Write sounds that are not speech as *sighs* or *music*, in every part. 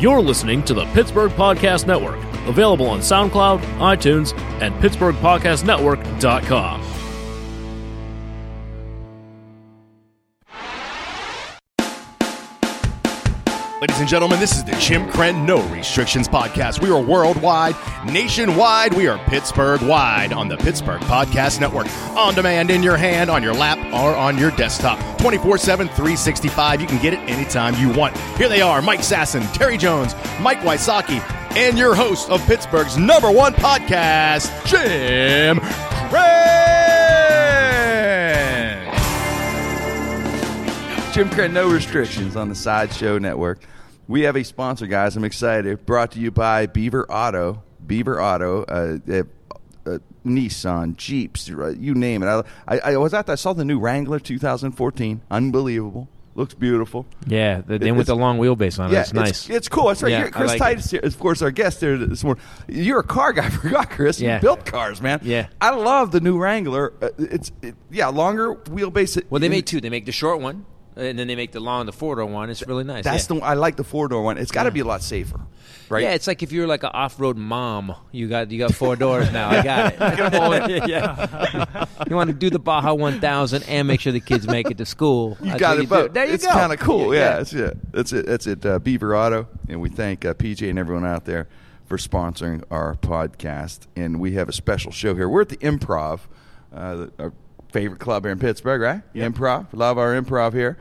You're listening to the Pittsburgh Podcast Network, available on SoundCloud, iTunes, and PittsburghPodcastNetwork.com. Ladies and gentlemen, this is the Jim Krenn No Restrictions Podcast. We are worldwide, nationwide. We are Pittsburgh wide on the Pittsburgh Podcast Network. On demand, in your hand, on your lap, or on your desktop. 24 7, 365. You can get it anytime you want. Here they are Mike Sasson, Terry Jones, Mike Wysocki, and your host of Pittsburgh's number one podcast, Jim Krenn. Jim Craig, no restrictions on the Sideshow Network. We have a sponsor, guys. I'm excited. Brought to you by Beaver Auto. Beaver Auto, uh, uh, uh, Nissan, Jeeps, you name it. I, I, I was out there. I saw the new Wrangler 2014. Unbelievable. Looks beautiful. Yeah, the, then with the long wheelbase on it, Yeah, it's nice. It's, cool. That's right. Yeah, Chris like Titus, here, of course, our guest there this morning. You're a car guy. *laughs* I forgot, Chris. Yeah. You built cars, man. Yeah. I love the new Wrangler. Uh, it's it, yeah, longer wheelbase. well, they make two. They make the short one, and then they make the long, the four door one. It's really nice. That's yeah. the I like the four door one. It's got to be a lot safer, right? Yeah, it's like if you're like an off-road mom, you got you got four doors now. I got it. *laughs* *laughs* yeah. You want to do the Baja 1000 and make sure the kids make it to school. You That's got it, but. There you it's go. kind of cool. Yeah, Yeah. that's it. That's it. That's it. Uh, Beaver Auto, and we thank uh, PJ and everyone out there for sponsoring our podcast. And we have a special show here. We're at the Improv, uh, the, our favorite club here in Pittsburgh, right? Improv. Love our improv here.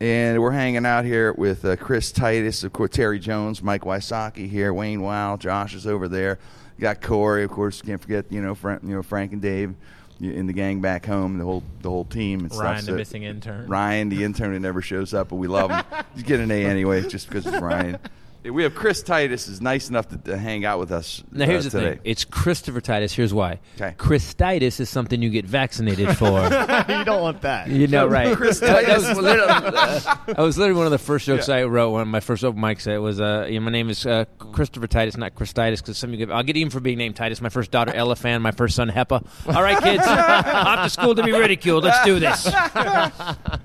And we're hanging out here with uh, Chris Titus, of course, Terry Jones, Mike Wysocki here, Wayne Wow, Josh is over there. You got Corey, of course. Can't forget, you know, Frank, you know, Frank and Dave in the gang back home, the whole the whole team and Ryan, stuff. the So- missing intern. Ryan, the intern who never shows up, but we love him. *laughs* He's getting an A anyway, just because it's Ryan. We have Chris Titus is nice enough to, to hang out with us. Now here's uh, the today. thing: it's Christopher Titus. Here's why. Okay. Christitis is something you get vaccinated for. *laughs* you don't want that. You know, right? *laughs* Chris that, that Titus. was literally, uh, that was literally one of the first jokes I wrote. When my first open mic set was, uh, you know, "My name is uh, Christopher Titus, not Christitis," because some of you give. I'll get even for being named Titus. My first daughter Ella Fan, my first son Hepa. All right, kids, *laughs* off to school to be ridiculed. Let's do this.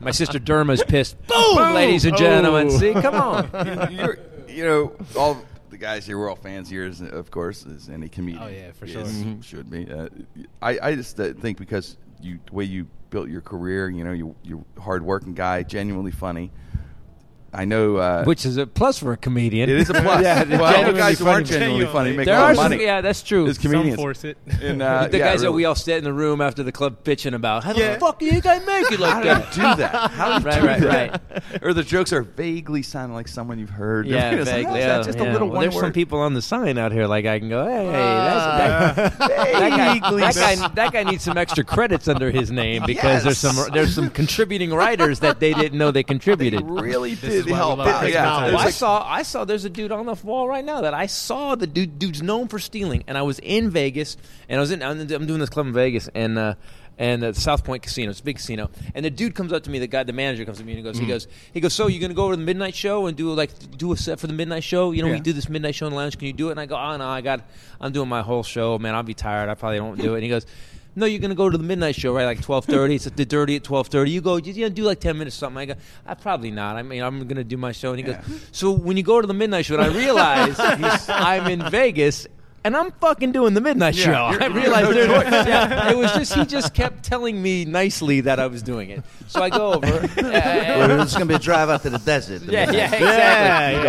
my sister Derma's pissed. Boom, ladies and gentlemen. See, come on. You're, you know, all the guys here, we're all fans here, as- of course, as any comedian. Oh, yeah, for is, sure. mhm, Should be. Uh, I, I just uh, think because you the way you built your career, you know, you, you're a hardworking guy, genuinely funny. I know. Uh, Which is a plus for a comedian. it is a *laughs* plus. yeah, well, the guys who aren't genuinely funny make There a lot are of some, money. yeah, that's true. as comedians. Some force it. And, *laughs* uh, the yeah, guys that we all sit in the room after the club bitching about how Yeah. the fuck you guys make it How like do you that. do that? How do you *laughs* Right, do right, that? right. Or the jokes are vaguely sounding like someone you've heard. Yeah, It's like, "Oh, yeah, just yeah. a little well, one there's word. some people on the sign out here like I can go, hey, that's, that, that, guy, Vaguely that guy, that guy needs some extra credits under his name because there's some there's some contributing writers that they didn't know they contributed. really is did why we help love out. Chris Yeah, Well, I like- saw I saw there's a dude on the wall right now that I saw the dude dude's known for stealing, and I was in Vegas, and I was in I'm, I'm doing this club in Vegas, and uh, and South Point Casino, it's a big casino, and the dude comes up to me, the guy, the manager comes to me and he goes, he goes, he goes, so you're gonna go over to the midnight show and do like do a set for the midnight show? You know, we do this midnight show in the lounge. Can you do it? And I go, oh no, I got, I'm doing my whole show, man. I'll be tired. I probably won't do it. And he goes. No, you're gonna go to the midnight show, right? Like twelve thirty. It's at the dirty at twelve thirty. You go, you know, do like ten minutes or something. I go, I probably not. I mean, I'm gonna do my show. And he goes, so when you go to the midnight show, and I realize I'm in Vegas. And I'm fucking doing the midnight show. *laughs* I realized there, yeah, it was just he just kept telling me nicely that I was doing it. So I go *laughs* over. uh, Well, it's going to be a drive out to the desert. yeah, yeah, exactly.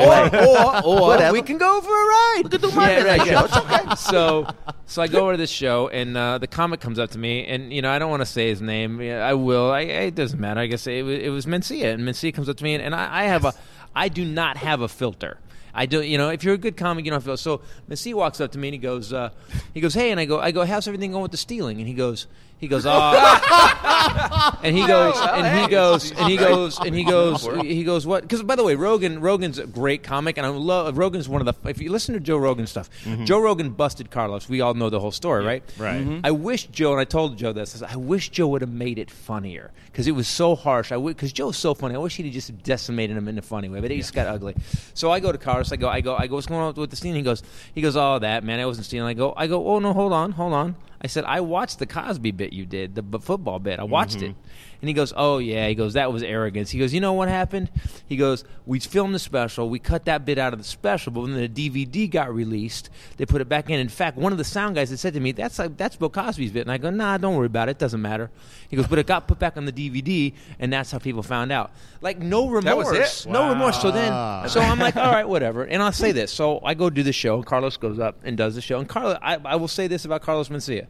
Yeah, Or, or, or *laughs* Whatever. we can go for a ride. We can do my midnight show. It's okay. so, so I go over to this show, and uh, the comic comes up to me, and you know I don't want to say his name. I will. I, it doesn't matter. I guess it, was- it was Mencia, and Mencia comes up to me, and, and I, I have a, I do not have a filter. I do, you know, if you're a good comic, you don't. So Mencia walks up to me and he goes, uh, he goes, hey, and I go, I go, how's everything going with the stealing? And he goes, he goes, ah, *laughs* and he goes, and he goes, and he goes, and he goes, he goes, what? Because by the way, Rogan, Rogan's a great comic, and I love Rogan's one of the. If you listen to Joe Rogan stuff, Joe Rogan busted Carlos. We all know the whole story, right? Right. I wish Joe, and I told Joe this. I, said, I wish Joe would have made it funnier because it was so harsh. I because Joe's so funny. I wish he'd just decimated him in a funny way, but it just got ugly. So I go to Carlos. I go, I go, I go. What's going on with the scene? He goes, he goes, oh that man, I wasn't stealing. I go, I go. Oh no, hold on, hold on. I said, I watched the Cosby bit you did, the b- football bit. I watched Mm-hmm. it. And he goes, Oh, yeah. He goes, That was arrogance. He goes, You know what happened? He goes, We filmed the special. We cut that bit out of the special, but when the DVD got released, they put it back in. In fact, one of the sound guys had said to me, That's like, that's Bill Cosby's bit. And I go, Nah, don't worry about it. It doesn't matter. He goes, But it got put back on the DVD, and that's how people found out. Like, no remorse. was it? No remorse. So then, so I'm like, All right, whatever. And I'll say this. So I go do the show. Carlos goes up and does the show. And Carlos, I, I will say this about Carlos Mencia.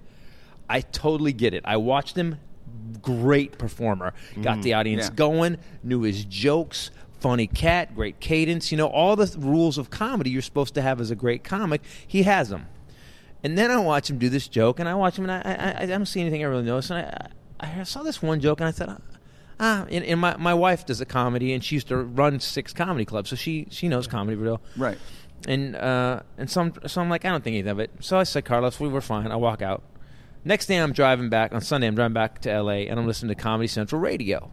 I totally get it. I watched him. Great performer. Got the audience Yeah. going. Knew his jokes. Funny cat. Great cadence. You know all the rules of comedy you're supposed to have as a great comic. He has them. And then I watch him do this joke, and I watch him, and I, I, I don't see anything I really notice. And I, I, saw this one joke, and I said, ah. And, and my, my wife does a comedy, and she used to run six comedy clubs, so she she knows comedy real. Right. And uh, and so I'm, so I'm like, I don't think anything of it. So I said, Carlos, we were fine. I walk out. Next day, I'm driving back on Sunday. I'm driving back to LA, and I'm listening to Comedy Central Radio,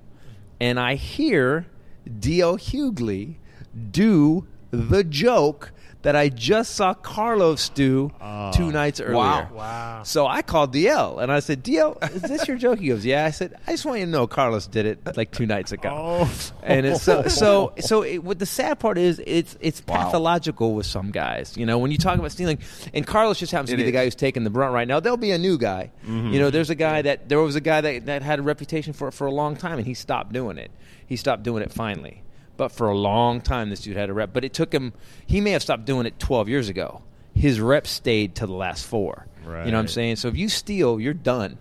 and I hear D.L. Hughley do the joke that I just saw Carlos do two ah. nights earlier. Wow. Wow. So I called DL and I said, DL, is this your joke? He goes, Yeah. I said, I just want you to know Carlos did it like two nights ago. Oh. And it's so so *laughs* so. It, what the sad part is, it's it's pathological with some guys. You know, when you talk about stealing, and Carlos just happens to It be the guy who's taking the brunt right now. There'll be a new guy. Mm-hmm. You know, there's a guy that there was a guy that that had a reputation for it for a long time, and he stopped doing it. He stopped doing it finally. But for a long time, this dude had a rep. But it took him. He may have stopped doing it 12 years ago. His rep stayed to the last four. You know what I'm saying? So if you steal, you're done.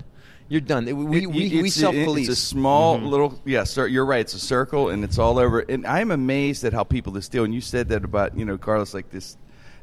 You're done. We, we, It- we, we self police. It's a small mm-hmm. little, yeah, sir, you're right. It's a circle and it's all over. And I'm amazed at how people that steal. And you said that about, you know, Carlos, like this.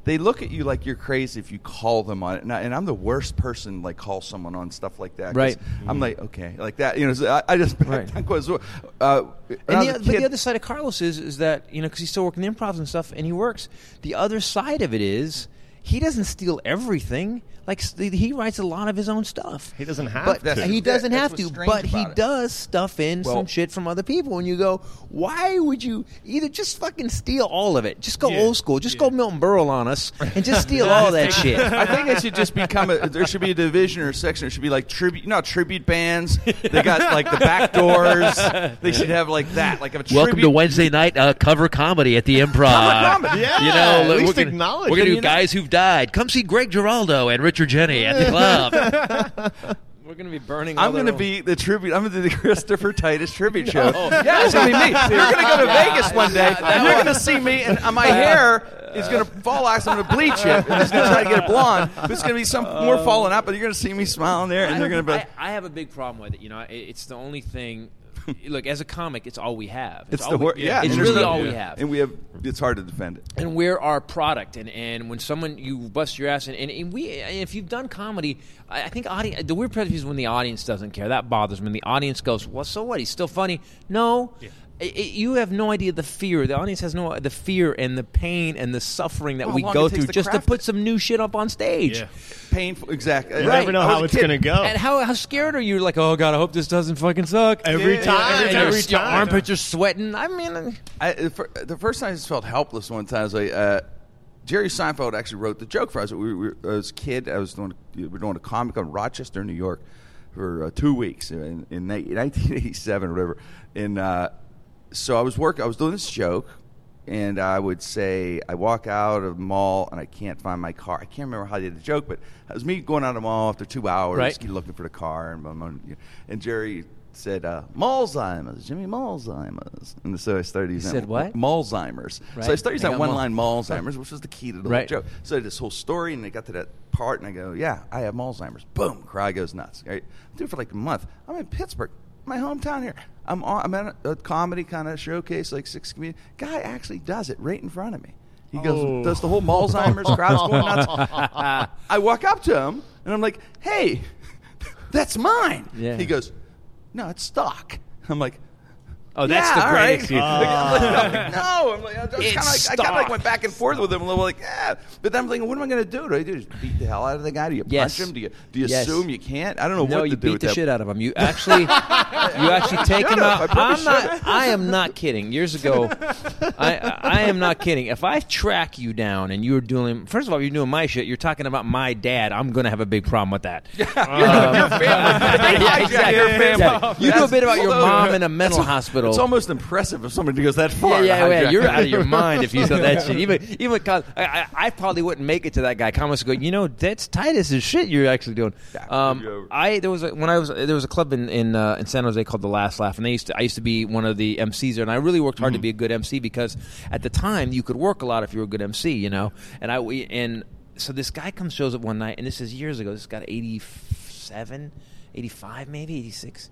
They look at you like you're crazy if you call them on it. And, I, and I'm the worst person, like, call someone on stuff like that. 'cause Right. I'm like, okay, like that. You know, so I, I just, *laughs* Right. Uh, when and was the, a but the other side of Carlos is is that you know because he's still working the improvs and stuff, and he works. The other side of it is he doesn't steal everything. Like he writes a lot of his own stuff. He doesn't have but to. He doesn't that's have to, but he it. does stuff in Well- some shit from other people. And you go, why would you either just fucking steal all of it? Just go Yeah. old school. Just go Milton Berle on us and just steal *laughs* all that shit. I think it should just become a. There should be a division or a section. It should be like tribute, you know, tribute bands. They got like the back doors. They should have like that, like a tribute. Welcome to Wednesday night uh, cover comedy at the Improv. comedy. Yeah, you know, at we're least gonna, acknowledge We're gonna do you know? guys who've died. Come see Greg Giraldo and Richard Jeni at the club. *laughs* We're gonna be burning. I'm going to their- be the tribute. I'm going to do the Christopher Titus tribute *laughs* show. Yeah, it's going to be me. *laughs* You're going to go to Vegas one day, and you're going to see me, and uh, my hair is going to fall out. So I'm going to bleach it. I'm just going to try to get it blonde. But it's going to be some more falling out. But you're going to see me smiling there, and I they're gonna be. I, I have a big problem with it. You know, it, it's the only thing. *laughs* look, as a comic, it's all we have. It's all the we- wor- yeah. It's really no- all we have. and we have. It's hard to defend it. and we're our product. And, and when someone you bust your ass, and, and, and we, and if you've done comedy, I, I think audience, the weird part is when the audience doesn't care. That bothers me. When the audience goes, "Well, so what? He's still funny." No. I- I- you have no idea the fear. The audience has no the fear and the pain and the suffering that How we long go it takes through to just to craft put it. some new shit up on stage. Yeah. Painful. Exactly. You Right. never know I was how a it's kid. going to go. And how, how scared are you? Like, oh god, I hope this doesn't fucking suck. Every Yeah, time, every time. your, every your time. armpits are sweating. I mean, I, the fir- the first time I just felt helpless one time was like uh, Jerry Seinfeld actually wrote the joke for us. We were, I was a kid. I was doing we were doing a comic on Rochester, New York, for uh, two weeks in, in ni- 1987 or whatever. And uh, so I was work. I was doing this joke, and I would say I walk out of the mall and I can't find my car. I can't remember how I did the joke, but it was me going out of the mall after two hours, Right. looking for the car, and and, and Jerry. Said uh, Malzheimer's, Jimmy Malzheimer's, and so I started using said that- what? Malzheimer's. Right. So I started using that one Mal- line Malzheimer's, which was the key to the Right. joke. So this whole story, and they got to that part, and I go, "Yeah, I have Malzheimer's." Boom, cry goes nuts. Right? I do it for like a month. I'm in Pittsburgh, my hometown here. I'm on, I'm at a, a comedy kind of showcase, like six comedians. Guy actually does it right in front of me. He goes, Oh. does the whole Malzheimer's *laughs* crowd's going nuts. I walk up to him and I'm like, "Hey, *laughs* that's mine." Yeah. He goes, "No, it's stock." I'm like, Oh, that's yeah, the great right. excuse. *laughs* Like, no, I'm like, I, like, I kind of like went back and forth with him a little, like, yeah. But then I'm thinking, what am I going to do? Do I do just beat the hell out of the guy? Do you Yes. punch him? Do you do you Yes. assume you can't? I don't know No, what to you do You beat the that. shit out of him. You actually, you actually *laughs* take him should've. I out. I'm not. I am not kidding. Years ago, *laughs* I I am not kidding. If I track you down and you're doing, first of all, you're doing my shit. You're talking about my dad. I'm gonna have a big problem with that. Um, yeah, exactly. Your family. Yeah. You do a bit about your mom in a mental it's- hospital. It's almost impressive if somebody goes that far. yeah, to yeah. You're *laughs* out of your mind if you said that shit. Even, *laughs* even, Con- I, I, I probably wouldn't make it to that guy. Comments go, you know, that's Titus is shit. You're actually doing. Um. I there was a, when I was there was a club in in, uh, in San Jose called the Last Laugh, and they used to I used to be one of the MCs there, and I really worked hard to be a good MC because at the time you could work a lot if you were a good MC, you know. And I we- and so this guy comes shows up one night, and this is years ago. This got 87, 85 maybe 86.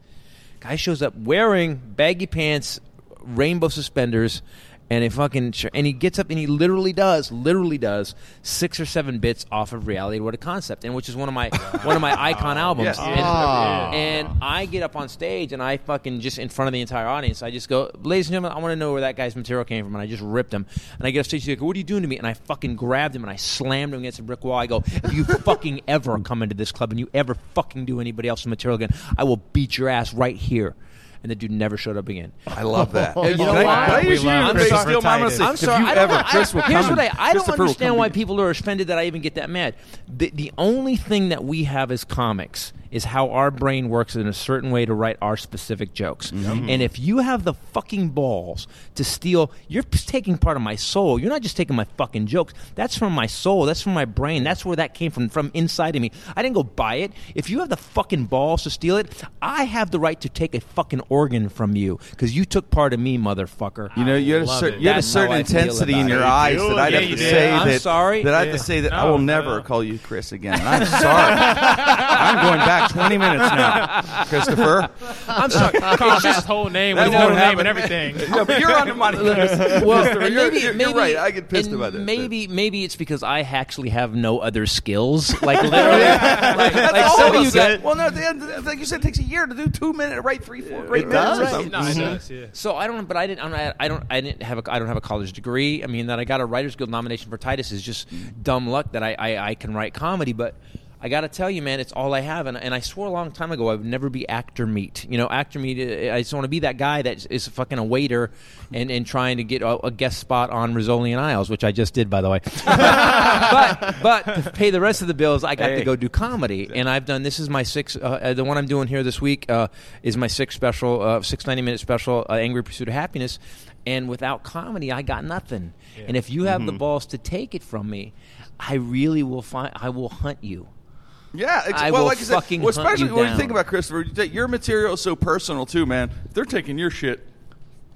Guy shows up wearing baggy pants, rainbow suspenders, and a fucking. And he gets up and he literally does, literally does six or seven bits off of Reality What a Concept, and which is one of my one of my *laughs* icon albums. Yes. And, Ah. and I get up on stage and I fucking just in front of the entire audience, I just go, ladies and gentlemen, I want to know where that guy's material came from, and I just ripped him. And I get up stage, he's like, what are you doing to me? And I fucking grabbed him and I slammed him against a brick wall. I go, if you *laughs* fucking ever come into this club and you ever fucking do anybody else's material again, I will beat your ass right here. And the dude never showed up again. I love that. *laughs* You know Can I- why? can I We use you love and Christopher Steele Mama Titus. say, I'm sorry. you I don't ever, know. Chris will I, here's come. what I, I don't understand why people are offended that I even get that mad. The, the only thing that we have as comics is how our brain works in a certain way to write our specific jokes. Mm-hmm. And if you have the fucking balls to steal, you're taking part of my soul. You're not just taking my fucking jokes. That's from my soul. That's from my brain. That's where that came from, from inside of me. I didn't go buy it. If you have the fucking balls to steal it, I have the right to take a fucking organ from you because you took part of me, motherfucker. You know, you had a, cer- you had a certain intensity in your it. eyes You that I'd Yeah, have to did. say I'm that. sorry. That I have to say that I No, will never call you Chris again. *laughs* I'm sorry. I'm going back 20 minutes now, *laughs* Christopher. I'm sorry. *laughs* Call his just- whole name That with his won't middle name and everything. *laughs* No, but you're on the money. well, Christopher, you're, maybe, you're, maybe, you're right. I get pissed about that. Maybe, maybe it's because I actually have no other skills. Like literally, like, That's like all some of of you us. guys. Well, no, at the end, like you said, it takes a year to do two minutes, right? Three, four, great It minutes does. or something. No, it mm-hmm. does, yeah. So I don't, but I didn't. I'm not- I don't. I didn't have a. I don't have a college degree. I mean, that I got a Writers Guild nomination for Titus is just dumb luck that I, I, I can write comedy. But I got to tell you, man, it's all I have. And, and I swore a long time ago I would never be actor meat. You know, actor meat. I just want to be that guy that is fucking a waiter and, and trying to get a, a guest spot on Rizzoli and Isles, which I just did, by the way. *laughs* but but to pay the rest of the bills, I got to go do comedy, and I've done. This is my six. Uh, uh, the one I'm doing here this week uh, is my six special, uh, six ninety minute special, uh, "Angry Pursuit of Happiness." And without comedy, I got nothing. And if you have the balls to take it from me, I really will find. I will hunt you. Yeah, ex- I well, will like I said, fucking well, hunt especially you when you down. think about Christopher, you take- your material is so personal too, man. They're taking your shit.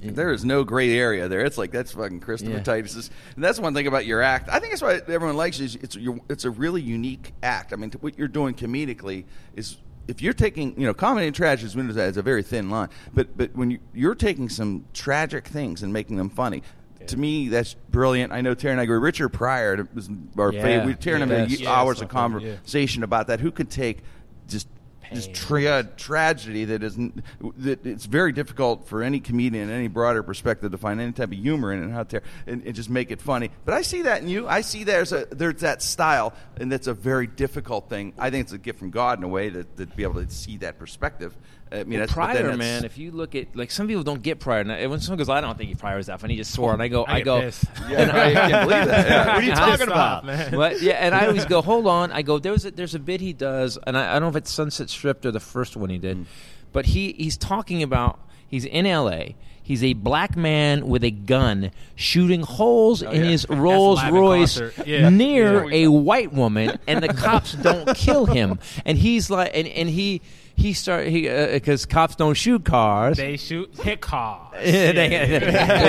There is no gray area there. It's like that's fucking Christopher Yeah. Titus's, and that's one thing about your act. I think that's why everyone likes you. is It's your, it's a really unique act. I mean, what you're doing comedically is if you're taking, you know, comedy and tragedy is is a very thin line. But but when you, you're taking some tragic things and making them funny. To me, that's brilliant. I know Terry and I agree. Richard Pryor was our Yeah. favorite. We Terry and I Yeah. had Yeah, hours of conversation about that. Who could take just this tra- uh, tragedy that isn't that it's very difficult for any comedian in any broader perspective to find any type of humor in it and how ter- and, and just make it funny. But I see that in you. I see there's a there's that style, and that's a very difficult thing. I think it's a gift from God in a way to, to be able to see that perspective. I mean, Well, that's, but Pryor, man. If you look at like some people don't get Pryor, and when someone goes, "I don't think he Pryor is that funny," he just swore, and I go, I I, get go, pissed. *laughs* yeah, I can't believe that. *laughs* Yeah. What are you talking Pissed about? man. But yeah, and I always go, *laughs* hold on. I go, there's a, there's a bit he does, and I, I don't know if it's Sunset Stripped or the first one he did, Mm. but he he's talking about he's in L.A. He's a black man with a gun shooting holes in Oh, yeah. his Rolls Royce. Yeah. near Yeah. a white woman, and the cops don't kill him. And he's like, and, and he he start he uh, because cops don't shoot cars. They shoot hit cars. *laughs* Yeah, they-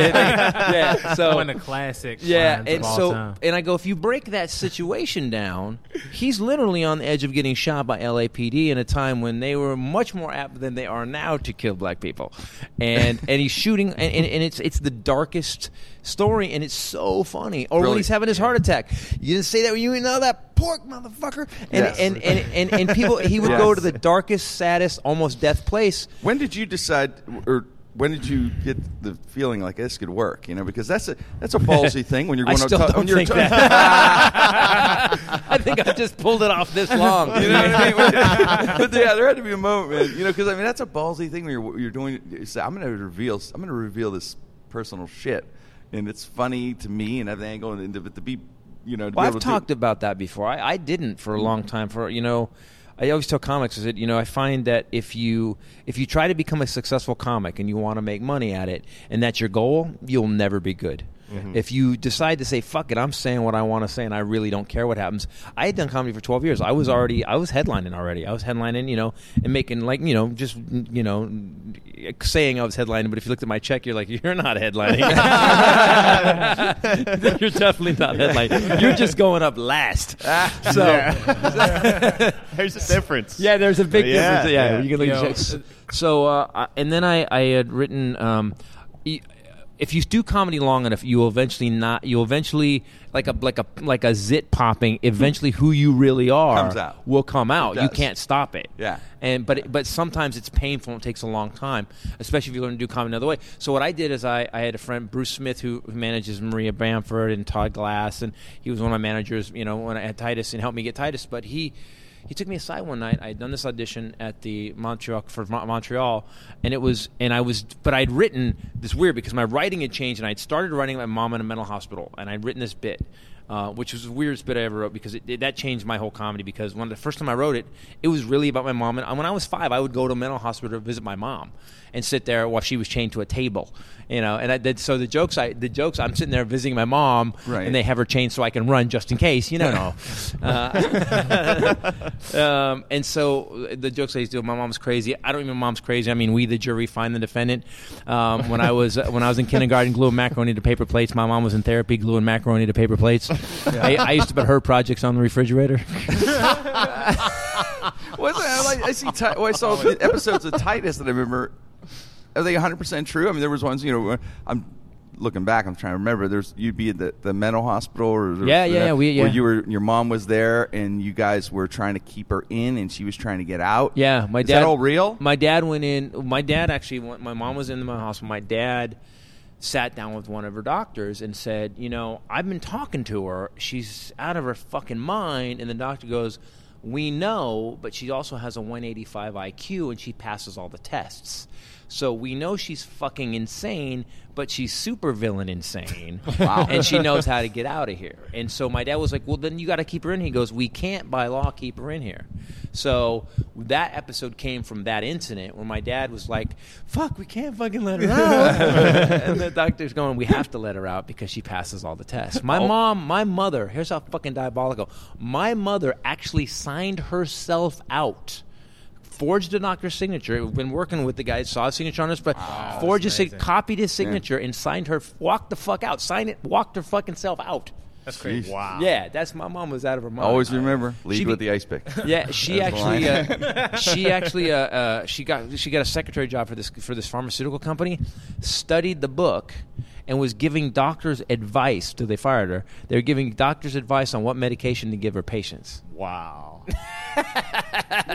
yeah, so one of the classic. yeah, and so time. and I go, if you break that situation down, he's literally on the edge of getting shot by LAPD in a time when they were much more apt than they are now to kill black people, and and he's shooting, and, and, and it's it's the darkest story, and it's so funny. Or when he's having his heart attack, you didn't say that when you know that pork motherfucker, and Yes. and, and, and and people, he would go Yes. to the darkest, saddest, almost death place. When did you decide, or when did you get the feeling like this could work? You know, because that's a that's a *laughs* ballsy thing when you're I going still to don't when you're think ta- that. *laughs* *laughs* I think I just pulled it off this long. You know what I mean? but yeah, there had to be a moment, man. You know, because I mean, that's a ballsy thing when you're you're doing. You say, I'm going to reveal. I'm going to reveal this personal shit, and it's funny to me and everything going into but to be, you know, Well, I've talked about that before. I, I didn't for a mm. long time. For you know, I always tell comics is that you know I find that if you if you try to become a successful comic and you want to make money at it and that's your goal, you'll never be good. If you decide to say "fuck it," I'm saying what I want to say, and I really don't care what happens. I had done comedy for 12 years. I was already, I was headlining already. I was headlining, you know, and making like, you know, just, you know, saying I was headlining. But if you looked at my check, you're like, *laughs* you're not headlining. *laughs* you're definitely not headlining. You're just going up last. *laughs* So, There's a difference. yeah, there's a big Yeah, difference. Yeah, yeah. you can look You at know, checks. So, uh, and then I, I had written. Um, if you do comedy long enough, you will eventually not. You'll eventually like a like a like a zit popping. Eventually, who you really are Comes out. will come out. You can't stop it. Yeah. And but but sometimes it's painful. and It takes a long time, especially if you learn to do comedy another way. So what I did is I, I had a friend Bruce Smith who, who manages Maria Bamford and Todd Glass, and he was one of my managers. You know when I had Titus and helped me get Titus, but he. He took me aside one night. I had done this audition at the Montreal for Mon- Montreal, and it was, and I was, but I'd written this weird because my writing had changed, and I'd started writing my mom in a mental hospital, and I'd written this bit, uh, which was the weirdest bit I ever wrote because it, it, that changed my whole comedy. Because when the first time I wrote it, it was really about my mom. And when I was five, I would go to a mental hospital to visit my mom and sit there while she was chained to a table, you know. And I did so the jokes. I the jokes. I'm sitting there visiting my mom, Right. and they have her chained so I can run just in case. You don't know. *laughs* uh, *laughs* um, and so the jokes I used to do. My mom's crazy. I don't even. Mom's crazy. I mean, we the jury find the defendant. Um, when I was uh, when I was in kindergarten, gluing macaroni to paper plates. My mom was in therapy, gluing macaroni to paper plates. I, I used to put her projects on the refrigerator. *laughs* What's that? I, like, I see. Ti- well, I saw the episodes of Titus that I remember. Are they 100 percent true? I mean, there was ones. You know, I'm looking back. I'm trying to remember. There's you'd be at the, the mental hospital, or Yeah, yeah, yeah, we- Where you were, your mom was there, and you guys were trying to keep her in, and she was trying to get out. Yeah, my Is dad. that all real? My dad went in. My dad actually. My mom was in the hospital. My dad sat down with one of her doctors and said, "You know, I've been talking to her. She's out of her fucking mind." And the doctor goes, "We know, but she also has a 185 IQ and she passes all the tests." So we know she's fucking insane, but she's super villain insane. *laughs* Wow. And she knows how to get out of here. And so my dad was like, Well, then you got to keep her in. He goes, We can't by law keep her in here. So that episode came from that incident where my dad was like, Fuck, we can't fucking let her *laughs* out. and the doctor's going, We have to let her out because she passes all the tests. My oh. mom, my mother, here's how fucking diabolical. My mother actually signed herself out forged a doctor's signature. We've been working with the guy, saw his signature on this, but forged his, sig- copied his signature and signed her, walked the fuck out, signed it, walked her fucking self out. That's crazy. Wow. Yeah, that's my mom was out of her mind. Always remember, lead She with the ice pick. *laughs* Yeah, she actually, uh, she actually, uh, uh, she got she got a secretary job for this for this pharmaceutical company. Studied the book and was giving doctors advice. Till they fired her, they were giving doctors advice on what medication to give her patients. Wow.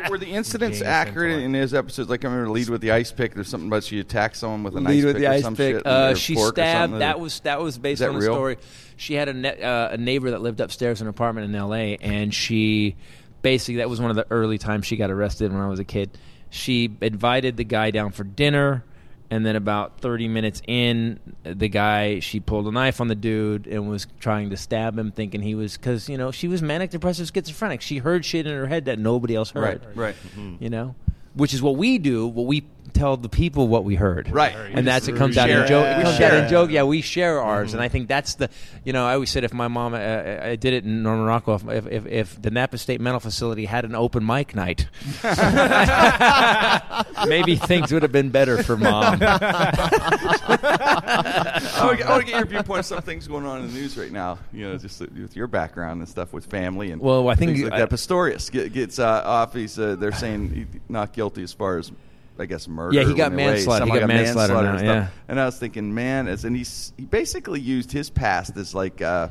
Were the *laughs* incidents Genius accurate intellect. in his episodes? Like I remember, lead with the ice pick. There's something about she attacked someone with an lead ice with pick the or ice some pick. shit. Uh, or she fork or stabbed. something. That was that was based that on a real? story. She had a, ne- uh, a neighbor that lived upstairs in an apartment in L.A. and she basically that was one of the early times she got arrested when I was a kid. She invited the guy down for dinner. And then about 30 minutes in, the guy, she pulled a knife on the dude and was trying to stab him, thinking he was, because, you know, she was manic depressive schizophrenic. She heard shit in her head that nobody else heard. right, right. Mm-hmm. You know? Which is what we do, what we tell the people what we heard. Right. And that's it comes out in joke. We It comes share out in joke. Yeah, we share ours, and I think that's the. You know, I always said if my mom, uh, I did it in Norman Rockwell. If, if if the Napa State Mental Facility had an open mic night, *laughs* maybe things would have been better for mom. *laughs* I want to get your viewpoint on some things going on in the news right now. You know, just with your background and stuff with family and Well, I think things like I- that. Pistorius gets uh, off. He's uh, they're saying he's not guilty as far as. I guess murder. Yeah, he got in manslaughter. He Someone got manslaughter and now, stuff. yeah. And I was thinking, man, as and he's he basically used his past as like. Uh,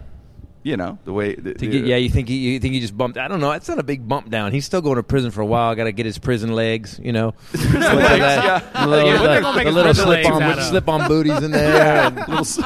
You know the way. The, To get, yeah, you think he, you think he just bumped? I don't know. It's not a big bump down. He's still going to prison for a while. Got to get his prison legs, you know. *laughs* Prison yeah. Little, Yeah, the, the little slip on slip on booties in there. and *laughs* it's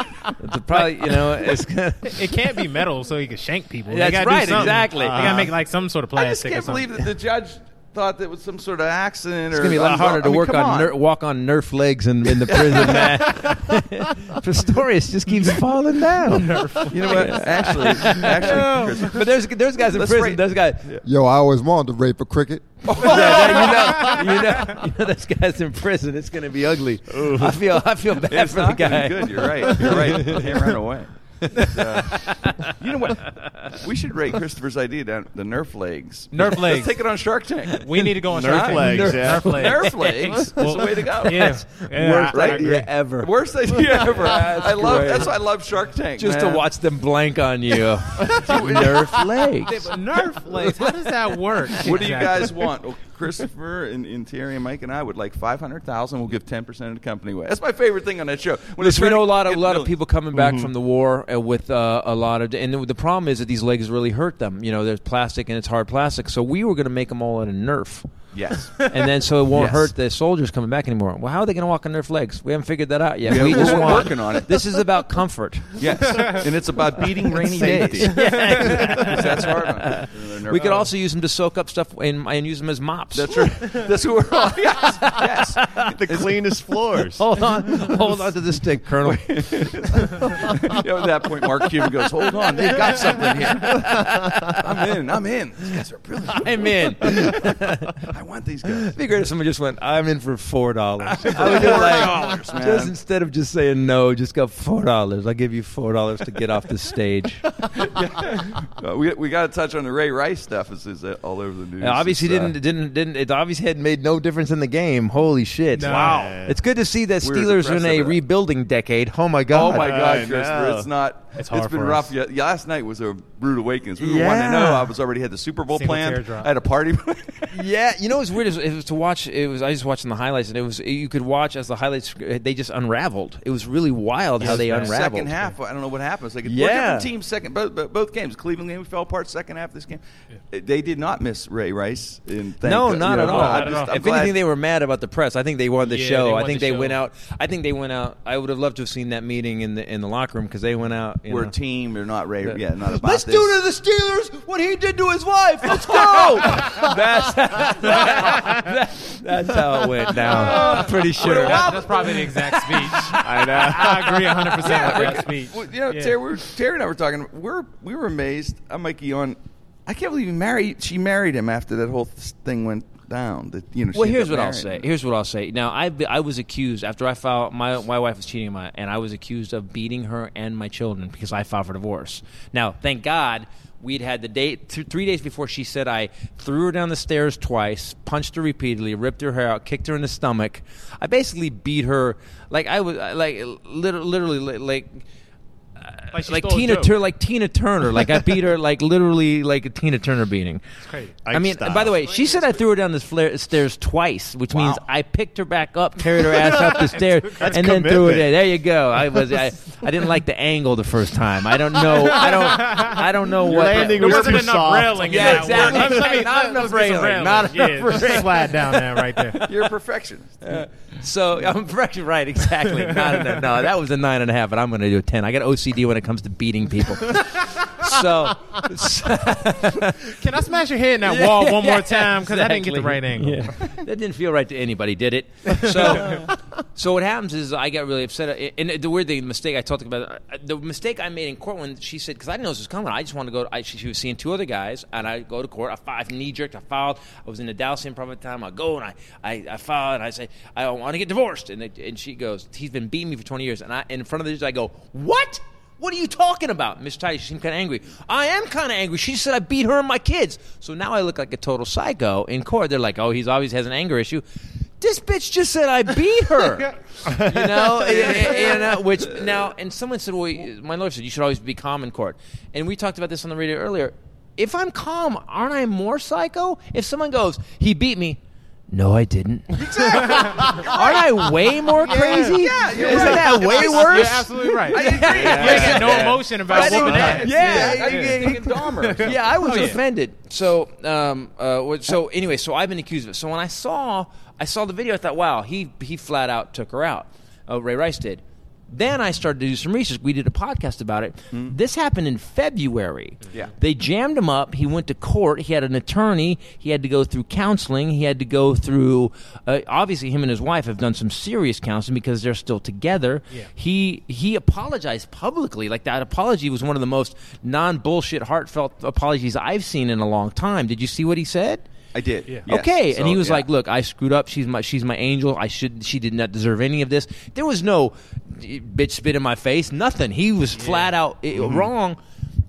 probably you know it's. *laughs* It can't be metal, so he can shank people. They That's do right, something. exactly. They gotta Uh, make like some sort of plastic. I just plastic. or can't something. believe that the judge thought that was some sort of accident. It's or gonna be a lot harder to I mean, work come on, Ner- walk on Nerf legs in, in the *laughs* prison, man. *laughs* Pistorius just keeps falling down. *laughs* You know what? Actually, actually, but there's there's guys in Let's prison. rate- There's guys. Yo, I always wanted to rape a cricket. Yeah, that- you know, you know, you know, there's guys in prison. It's going to be ugly. I feel, I feel bad it's for the not gonna guy. good. You're right. You're right. You can't run away. Uh, you know what? We should rate Christopher's idea down the Nerf legs. Nerf Let's legs. take it on Shark Tank. We need to go on Nerf Shark legs, Tank. yeah. Nerf legs. Nerf legs. *laughs* That's the way to go. Yeah. yeah Worst I, I idea agree. ever. Worst *laughs* idea ever. That's I love. great. That's why I love Shark Tank. Just man. to watch them blank on you. *laughs* Nerf legs. Nerf legs. How does that work? What do you guys want? Well, Christopher and, and Terry and Mike and I would like five hundred thousand. We'll give ten percent of the company away. That's my favorite thing on that show. When Listen, we know a lot of a lot the of people coming back Mm-hmm. from the war uh, with uh, a lot of, and the problem is that these legs really hurt them. You know, there's plastic and it's hard plastic. So we were going to make them all out of Nerf. Yes. and then so it won't Yes. hurt the soldiers coming back anymore. Well, how are they going to walk on their legs? We haven't figured that out yet. Yeah, we we're want, working on it. This is about comfort. Yes, and it's about beating rainy days. *laughs* Yeah, That's hard. *laughs* We could also use them to soak up stuff and, and use them as mops. That's right. That's what we're all. Yes, yes. the cleanest floors. hold on, hold on to this stick, Colonel. *laughs* You know, at that point, Mark Cuban goes, "Hold on, they've got something here. I'm in. I'm in. These guys are brilliant. I'm in. I want these guys." It'd be great if someone just went, "I'm in for four dollars." *laughs* I would do like, $4, man. just instead of just saying no, just go four dollars. I'll give you four dollars to get off the stage. *laughs* Uh, we we got to touch on the Ray Rice stuff. Is is all over the news? It obviously It's, uh, didn't didn't didn't. It obviously had made no difference in the game. Holy shit! No. Wow. It's good to see that We were Steelers are in a rebuilding decade. Oh my god! Oh my God. Christopher! It's not. It's hard been for rough. us. Yeah, yeah, last night was a rude awakening. We were Yeah. one to know. I was already had the Super Bowl Single planned. I had a party. *laughs* Yeah, you know what's weird is it was to watch. It was I was watching the highlights, and it was you could watch as the highlights they just unraveled. It was really wild how they man. unraveled. Second half, I don't know what happened. It's like Yeah. four different teams. Second, both, both, both games. Cleveland game fell apart. Second half of this game, they did not miss Ray Rice. And thank No, not you at all. I'm Not at just- all. If glad- anything, they were mad about the press. I think they wanted the Yeah, show. they I think the they show. went out. I think they went out. I would have loved to have seen that meeting in the in the locker room because they went out. You we're know. a team. They're not Ray. The- Yeah, not about Let's this. do to the Steelers what he did to his wife. Let's go. *laughs* that's, that- *laughs* that's how it went down. I'm pretty sure. That- that's probably the exact speech. I know. I agree 100 percent Yeah, with that could- speech. well, you know, Yeah. Terry, we were, Terry and I were talking. We're we were amazed. I'm Mikey on. I can't believe he married. She married him after that whole th- thing went down. That you know. Well, she here's ended what I'll say. him. Here's what I'll say. Now, I I was accused after I filed my my wife was cheating on my and I was accused of beating her and my children because I filed for divorce. Now, thank God we'd had the date th- three days before she said I threw her down the stairs twice, punched her repeatedly, ripped her hair out, kicked her in the stomach. I basically beat her like I was like literally, literally like. Uh, like she like stole Tina. Turner, like Tina Turner, like I *laughs* beat her, like literally, like a Tina Turner beating. crazy. I mean, style. by the way, she said I threw her down the flare, stairs twice, which means I picked her back up, carried her ass up the *laughs* stairs, That's and then threw her commitment. there. There you go. I was I, I didn't like the angle the first time. I don't know. I don't. I don't know Your what. landing There was wasn't too enough soft. railing. Yeah, in that exactly. one. Let me- Not let's enough get some railing. Not Yeah, enough just railing. slide down there, right there. You're a perfectionist. So I'm. Right, exactly. Not. No, that was a nine and a half, and I'm going to do a ten. I got OCD when it comes to beating people. *laughs* so, Can I smash your head in that wall one more time? Because I didn't get the right angle. Yeah. that didn't feel right to anybody, did it? So, so what happens is I got really upset. And the weird thing, the mistake I talked about, uh, the mistake I made in court when she said, because I didn't know this was coming, I just wanted to go. To, I, she, she was seeing two other guys, and I go to court. I, I knee jerked. I filed. I was in the Dallas Improv at the time. I go and I, I, I filed, and I say, I want to get divorced. And, they, and she goes, he's been beating me for 20 years. And I, in front of the judge, I go, what? What are you talking about? Miss Tidy, she seemed kind of angry. I am kind of angry. She said I beat her and my kids. So now I look like a total psycho in court. They're like, oh, he's always has an anger issue. This bitch just said I beat her. *laughs* you know, *laughs* and, and, uh, which now, and someone said, well, my lawyer said you should always be calm in court. And we talked about this on the radio earlier. If I'm calm, aren't I more psycho? If someone goes, he beat me, No, I didn't. *laughs* Aren't I way more crazy? Yeah, you're Isn't right. that way worse? You're worse? absolutely right. *laughs* I agree. You ain't got no emotion about I whooping didn't- ass. Yeah, Yeah, you're *laughs* getting Dahmer. yeah, I was Oh, yeah. offended. So, um, uh, so anyway, so I've been accused of it. So when I saw, I saw the video, I thought, wow, he he flat out took her out. Uh, Ray Rice did. Then I started to do some research. We did a podcast about it. This happened in February. Yeah. They jammed him up. He went to court. He had an attorney. He had to go through counseling. He had to go through. Uh, obviously, him and his wife have done some serious counseling because they're still together. Yeah. He he apologized publicly. Like that apology was one of the most non bullshit, heartfelt apologies I've seen in a long time. Did you see what he said? I did. Yes. okay, So, and he was yeah. like, "Look, I screwed up. She's my she's my angel. I should she did not deserve any of this. There was no eh, bitch spit in my face. Nothing. He was flat out eh, Mm-hmm. wrong."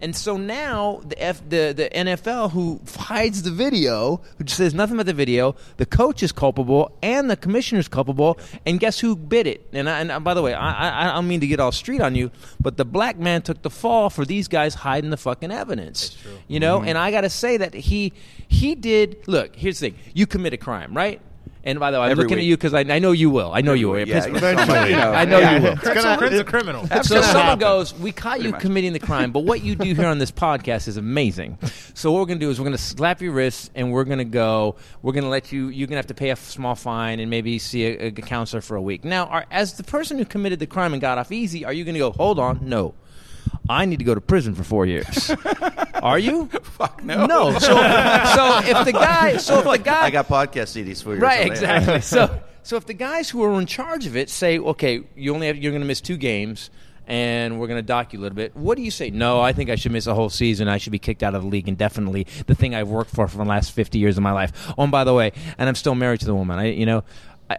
And so now the F, the the NFL who hides the video, who says nothing about the video, the coach is culpable and the commissioner's culpable, and guess who bit it? And, I, and by the way, I, I I don't mean to get all street on you, but the black man took the fall for these guys hiding the fucking evidence. You know, Mm-hmm. and I got to say that he he did. Look, here's the thing: you commit a crime, right? And by the way, I'm Every looking at you because I, I know you will. I know you will. Yeah, Pittsburgh. eventually, you know. I know Yeah. you will. It's gonna, it's a criminal. So gonna someone happen. goes, "We caught you much. committing the crime, but what you do here on this podcast is amazing." So what we're gonna do is we're gonna slap your wrists and we're gonna go. We're gonna let you. You're gonna have to pay a small fine and maybe see a, a counselor for a week. Now, are, as the person who committed the crime and got off easy, are you gonna go? Hold on, no. I need to go to prison for four years. *laughs* Are you? Fuck no. No. So, so if the guy, so if the guy, I got podcast CDs for you. right, exactly. *laughs* So, so if the guys who are in charge of it say, okay, you only have, you're going to miss two games, and we're going to dock you a little bit. What do you say? No, I think I should miss a whole season. I should be kicked out of the league indefinitely. The thing I've worked for for the last 50 years of my life. Oh, and by the way, and I'm still married to the woman. I, you know,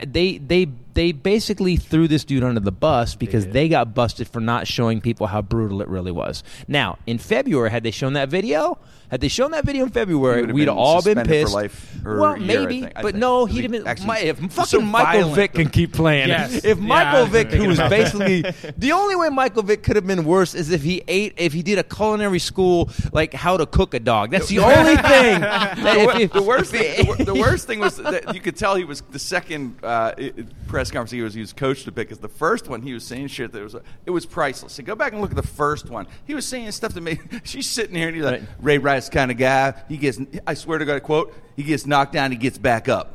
they they they basically threw this dude under the bus because they got busted for not showing people how brutal it really was. Now, in February, had they shown that video, had they shown that video in February, He would we'd been all been suspended for pissed. life or well, a year, I maybe, think- I but think. no, he'd he have been. actually- My, if fucking so Michael violent. Vick can keep playing. Yes. *laughs* If Michael I was Vick, who was basically the only way Michael Vick could have been worse is if he ate, if he did a culinary school like how to cook a dog. That's the only *laughs* thing. that the, if- if- the worst thing, the, the worst thing was that you could tell he was the second uh, i- i- press conference he was he was coached to pick. Because the first one he was saying shit that was it was priceless. So go back and look at the first one. He was saying stuff to me. *laughs* she's sitting here and he's like Right. Ray Rice kind of guy. He gets I swear to God quote he gets knocked down he gets back up.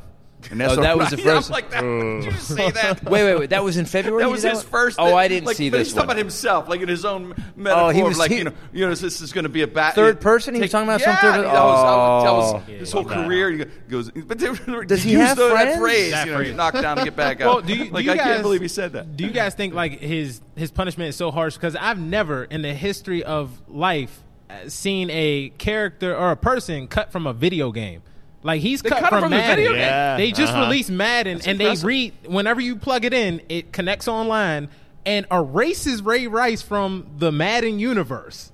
And that's Oh, that was the *laughs* I'm first- like that. Did you just say that? *laughs* wait, wait, wait. That was in February. That was did his first. Oh, I didn't like, see but this He's talking about himself, like in his own metaphor. Oh, he was- like he- you know, you know, this is going to be a bat. Third person? He was talking about some yeah, third- he- that was- that was- that Oh. his whole career. He goes, but they, Does he use have the- that friends? phrase? That you know, phrase. get knocked down and get back *laughs* up. Well, do you, do like you I can't believe he said that. Do you guys think like his his punishment is so harsh? Because I've never in the history of life uh, seen a character or a person cut from a video game. Like he's They cut, cut him from, from the Madden. video game? Yeah, They just uh-huh. released Madden, and impressive. they read whenever you plug it in, it connects online and erases Ray Rice from the Madden universe.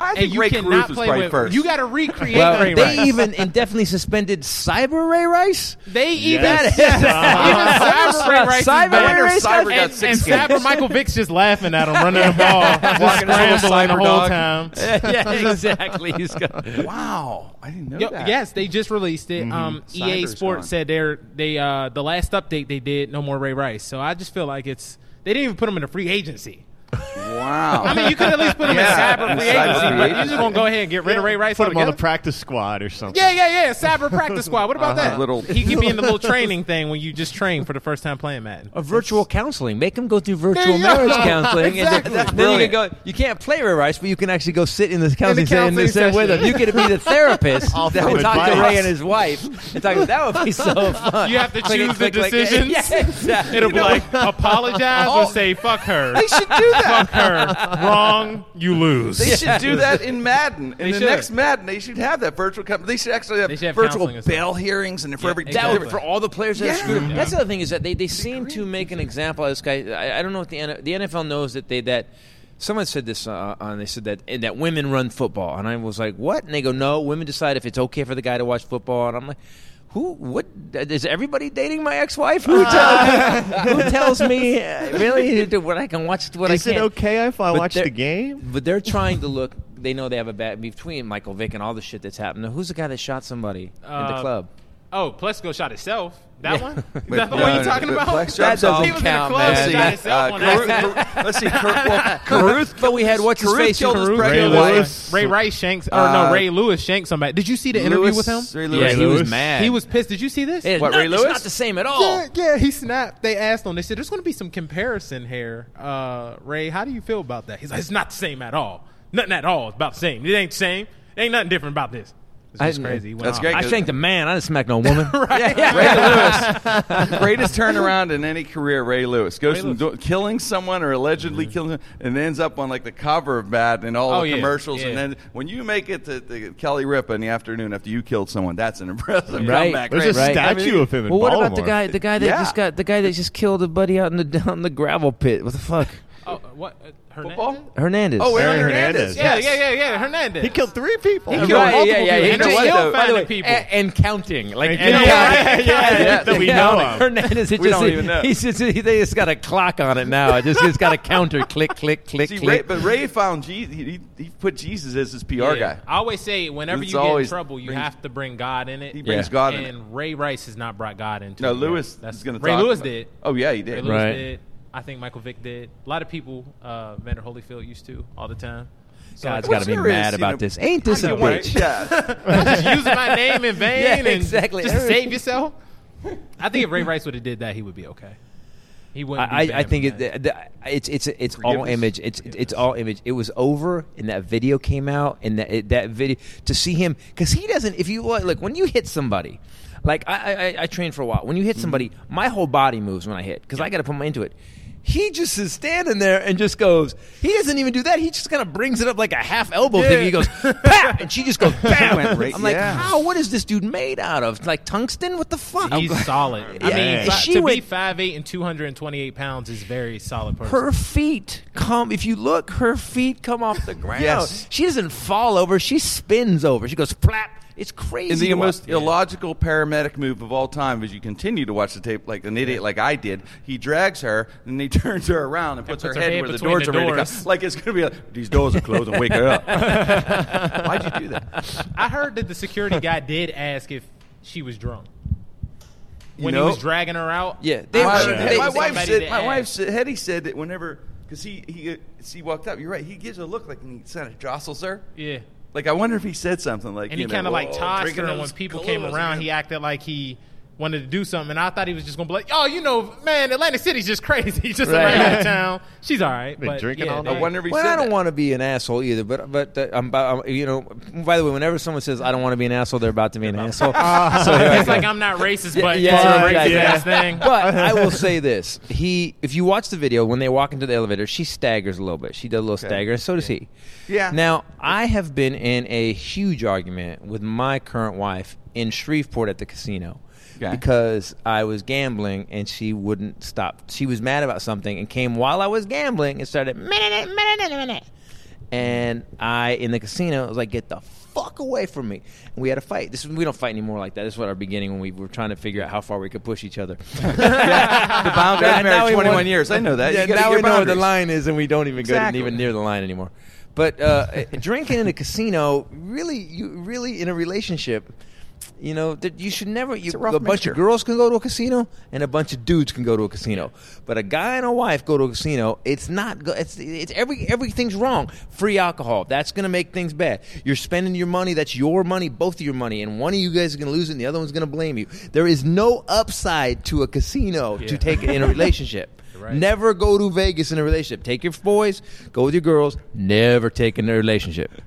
I think you Ray cannot Carruth was play probably with. first. You got to recreate Well, Ray they Rice. even indefinitely suspended Cyber Ray Rice. They even Yes. even *laughs* Cyber Ray Rice is Cyber. Ray Rice Cyber got- got and, six and. Cyber Michael Vick's just laughing at him, *laughs* running the ball, just Walking his little scrambling the cyber whole dog. time. *laughs* yeah, exactly. He's got, Wow, I didn't know Yo, that. yes, they just released it. Um, EA Sports gone. said they're they uh the last update they did no more Ray Rice. So I just feel like it's they didn't even put him in a free agency. Wow. I mean, you could at least put him Yeah, in cyber free agency, but you agency. just gonna go ahead and get rid of Ray Rice Put him on the practice squad or something. Yeah, yeah, yeah. Cyber practice squad. What about uh-huh. that? Little- he could be in the little *laughs* training thing when you just train for the first time playing Madden. a virtual counseling. Make him go through virtual you marriage *laughs* counseling. Exactly. And then, then you can go. You can't play Ray Rice, but you can actually go sit in the counseling, counseling and sit with him. You get to be the *laughs* therapist Offer and talk to. Ray and his wife. And talk, that would be so fun. You have to choose the decisions. It'll be like apologize or oh. say fuck her. They should do that. Fuck her. Wrong. You lose. They should do that in Madden. In the should. next Madden, they should have that virtual. Com- they should actually have, They should have virtual counseling and stuff. bail hearings and for every Yeah, That would, for all the players that Yeah. screwed up. That's the other thing is that they, they seem to make an example of this guy. I, I don't know what the N- the NFL knows that they that someone said this uh, on they said that that women run football, and I was like, what? And they go, no, women decide if it's okay for the guy to watch football, and I'm like. Who? What? Is everybody dating my ex-wife? Who tells, *laughs* who tells me uh, *laughs* really what I can watch? What Is I it can't? okay if I But watch the game? But they're trying to look. They know they have a bad between Michael Vick and all the shit that's happened. now, Who's the guy that shot somebody in the Uh, club? Oh, Plaxico shot itself. That Yeah. one? *laughs* Is Wait, that the no, one you're talking but about? Plex That drops doesn't He was in a count, club man. and shot himself Uh, on Carruth- accident. Let's see. Car- *laughs* well, Carruth, But we had what's his Carruth face? killed Carruth? pregnant Ray. Lewis. Ray Rice Shanks, or Uh, no, Ray Lewis shanked somebody. Did you see the interview Lewis- with him? Ray Yeah, Lewis. he was mad. He was pissed. Did you see this? It's What, not, Ray it's Lewis? not the same at all. Yeah, yeah, he snapped. They asked him. They said, "There's going to be some comparison here." Uh, Ray, how do you feel about that? He's like, "It's not the same at all. Nothing at all. It's about the same. It ain't the same. ain't nothing different about this." It's just I- crazy. Went That's off. great. I shanked a man. I didn't smack no *laughs* woman. right yeah Ray Lewis, *laughs* greatest turnaround in any career. Ray Lewis goes Ray from Lewis. do- killing someone or allegedly killing, him, and ends up on like the cover of Bad and all Oh, the yeah, commercials. And then when you make it to, to Kelly Ripa in the afternoon after you killed someone, that's an impressive Right. comeback. There's a right? statue of him in Well, what Baltimore. about the guy? The guy that Yeah. just got the guy that just killed a buddy out in the *laughs* down the gravel pit. What the fuck? Oh, what? Uh, Hernandez? Football? Hernandez. Oh, Aaron Aaron Hernandez. Hernandez. Yeah, Yes. yeah, yeah, yeah. Hernandez. He killed three people. He Right, killed multiple yeah, yeah, people. And He still just- by the way, people. And, and counting, like And you know, *laughs* counting. yeah, Yeah, yeah, that we yeah. know of. Hernandez, it We just, don't even know. He's just, he, they just got a clock on it now. It just it's got a counter, click, click, click, See, Ray, click. but Ray found Jesus. He, he, he put Jesus as his PR Yeah. guy. I always say, whenever It's you get in trouble, you brings- have to bring God in it. He brings Yeah. God in it. and Ray Rice has not brought God into No, it. No, Lewis That's is going to Ray. Lewis did. Oh yeah, he Ray did. Lewis Right. did. I think Michael Vick did. A lot of people, uh, Vander Holyfield used to all the time. So God's like, got to be mad about know, this. Ain't this a You want- bitch? Yeah. *laughs* just using my name in vain *laughs* Yeah, and exactly. just save *laughs* yourself. I think if Ray Rice would have did that, he would be okay. He wouldn't. I, be I think it, the, the, it's it's it's all image. It's it's all image. It was over, and that video came out, and that it, that video to see him because he doesn't. If you look, like when you hit somebody, like I I, I trained for a while. When you hit somebody, my whole body moves when I hit because I got to put my into it. He just is standing there and just goes. He doesn't even do that. He just kind of brings it up like a half elbow thing. He goes, *laughs* "Bam!" and she just goes, "Bam!" *laughs* Right- I'm like, yeah. how? What is this dude made out of? Like tungsten? What the fuck? He's *laughs* solid. I mean, and fi- she to be went- five eight and two hundred and twenty eight pounds is very solid person. her feet come if you look her feet come off the ground Yes. she doesn't fall over she spins over she goes flap it's crazy And the most watch. illogical paramedic move of all time is you continue to watch the tape like an idiot, like I did. He drags her and he *laughs* turns her around and puts, puts her, her head, head where the between doors the are ready to doors. come. *laughs* Like it's going to be like, these doors are closed and wake her up. *laughs* Why'd you do that? I heard that the security guy did ask if she was drunk when know- he was dragging her out. Yeah, they- my, she- my wife said, my ask. wife said, Hetty said that whenever, because he, he, uh, he walked up, you're right, he gives her a look like and he kind of jostles her. Yeah. Like, I wonder if he said something like, And he kind of like "Whoa, tossed and when people came again." around, he acted like he wanted to do something. And I thought he was just going to be like, oh, you know, man, Atlantic City's just crazy. *laughs* Just Right. around town. She's all right. Been but drinking yeah, all they- night. I wonder if he well, said I don't that. want to be an asshole either, but but uh, I'm, I'm you know. By the way, whenever someone says I don't want to be an asshole, they're about to be an asshole. *laughs* *laughs* so It's like I'm not racist, but yeah, it's a yeah, racist yeah. ass thing. But I will say this: he, if you watch the video when they walk into the elevator, she staggers a little bit. She does a little stagger, and so does he. Yeah. Now I have been in a huge argument with my current wife in Shreveport at the casino. Okay. Because I was gambling and she wouldn't stop. She was mad about something and came while I was gambling and started minute, minute, minute. And I in the casino was like, "Get the fuck away from me!" And we had a fight. This we don't fight anymore like that. This is what our beginning when we were trying to figure out how far we could push each other. *laughs* the boundary. Yeah, married 21 years. I know that. Yeah, you now we know where the line is, and we don't even Exactly. go even near the line anymore. But uh, *laughs* drinking in a casino, really, you really in a relationship, you know, that you should never. You, a rough bunch of girls can go to a casino, and a bunch of dudes can go to a casino. But a guy and a wife go to a casino. It's not. go- It's it's every everything's wrong. Free alcohol. That's going to make things bad. You're spending your money. That's your money. Both of your money, and one of you guys is going to lose it, and the other one's going to blame you. There is no upside to a casino to take in a *laughs* relationship. Right. Never go to Vegas in a relationship. Take your boys, go with your girls. Never take in a relationship.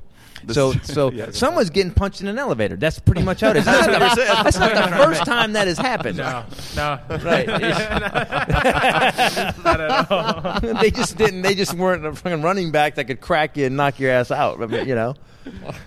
So, *laughs* so someone's getting punched in an elevator. That's pretty much how it is. That's not, *laughs* the, that's not the first time that has happened. No, no. Right. *laughs* Not at all. they just didn't. They just weren't a fucking running back that could crack you and knock your ass out. I mean, you know.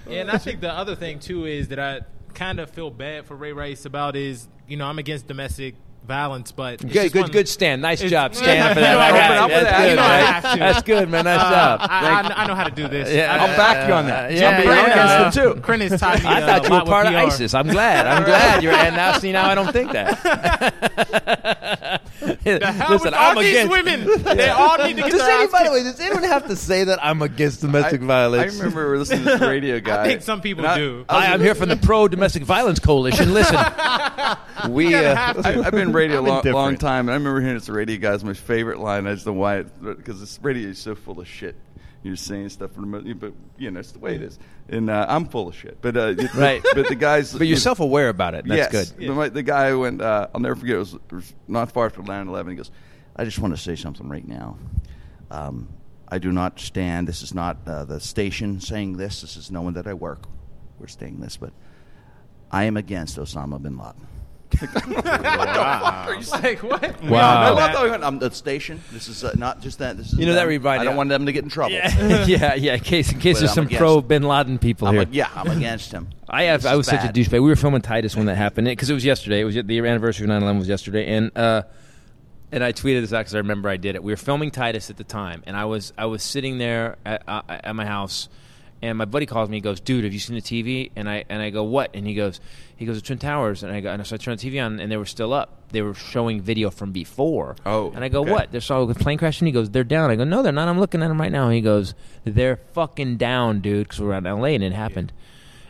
Yeah, and I think the other thing too is that I kind of feel bad for Ray Rice about is you know I'm against domestic violence, but it's Good, good, one- good stand. Nice job. Yeah, Stand *laughs* for you know I that. gotta open up That's that. good, You know I man. That's good, man. Nice Uh, job. I, I, I know how to do this. Yeah, I, I'll back you on that. Yeah, I'll yeah, yeah. against him too. Quinn has taught me. I uh, thought you were part of ISIS. I'm glad. I'm glad you're. And now, see, now I don't think that. *laughs* *laughs* The Listen, I'm these against. women. *laughs* They all need to get Does their any, ass by the kicked. way, does anyone have to say that I'm against domestic I, violence? I remember listening to this radio guy. *laughs* I think some people and I- do. I was- Hi, I'm here from the Pro Domestic Violence Coalition. Listen, we uh. I, I've been radio a I'm long, indifferent. long time, and I remember hearing it's the radio guy's my favorite line. I just don't know why, because this radio is so full of shit. You're saying stuff from the, but you know it's the way it is, and uh, I'm full of shit. But uh, *laughs* Right. But the guys, but you're self aware about it. That's yes, good. But my, the guy went. Uh, I'll never forget. It was, it was not far from 9/11. He goes, I just want to say something right now. Um, I do not stand. This is not uh, the station saying this. This is no one that I work. We're saying this, but I am against Osama bin Laden. Like what? *laughs* We Wow. all I know love that. that. I'm the station. This is uh, not just that. This is You know, that them. reminded- I don't want them to get in trouble. yeah, *laughs* *laughs* yeah. In case, in case But there's I'm some against pro. Bin Laden people I'm here. a- yeah, I'm against him. I have. This I is was such a bad. douchebag. We were filming Titus when that happened because it was yesterday. It was the anniversary of 9/11 was yesterday, and uh, and I tweeted this out because I remember I did it. We were filming Titus at the time, and I was I was sitting there at, uh, at my house, and my buddy calls me. He goes, "Dude, have you seen the TV?" And I and I go, "What?" And he goes, "He goes, the Twin Towers." And I go, and so I turn the TV on, and they were still up. They were showing video from before. Oh, and I go, okay. "What?" They're saw a plane crash, and he goes, "They're down." I go, "No, they're not. I'm looking at them right now." And he goes, "They're fucking down, dude." Because we're out in L.A. and it happened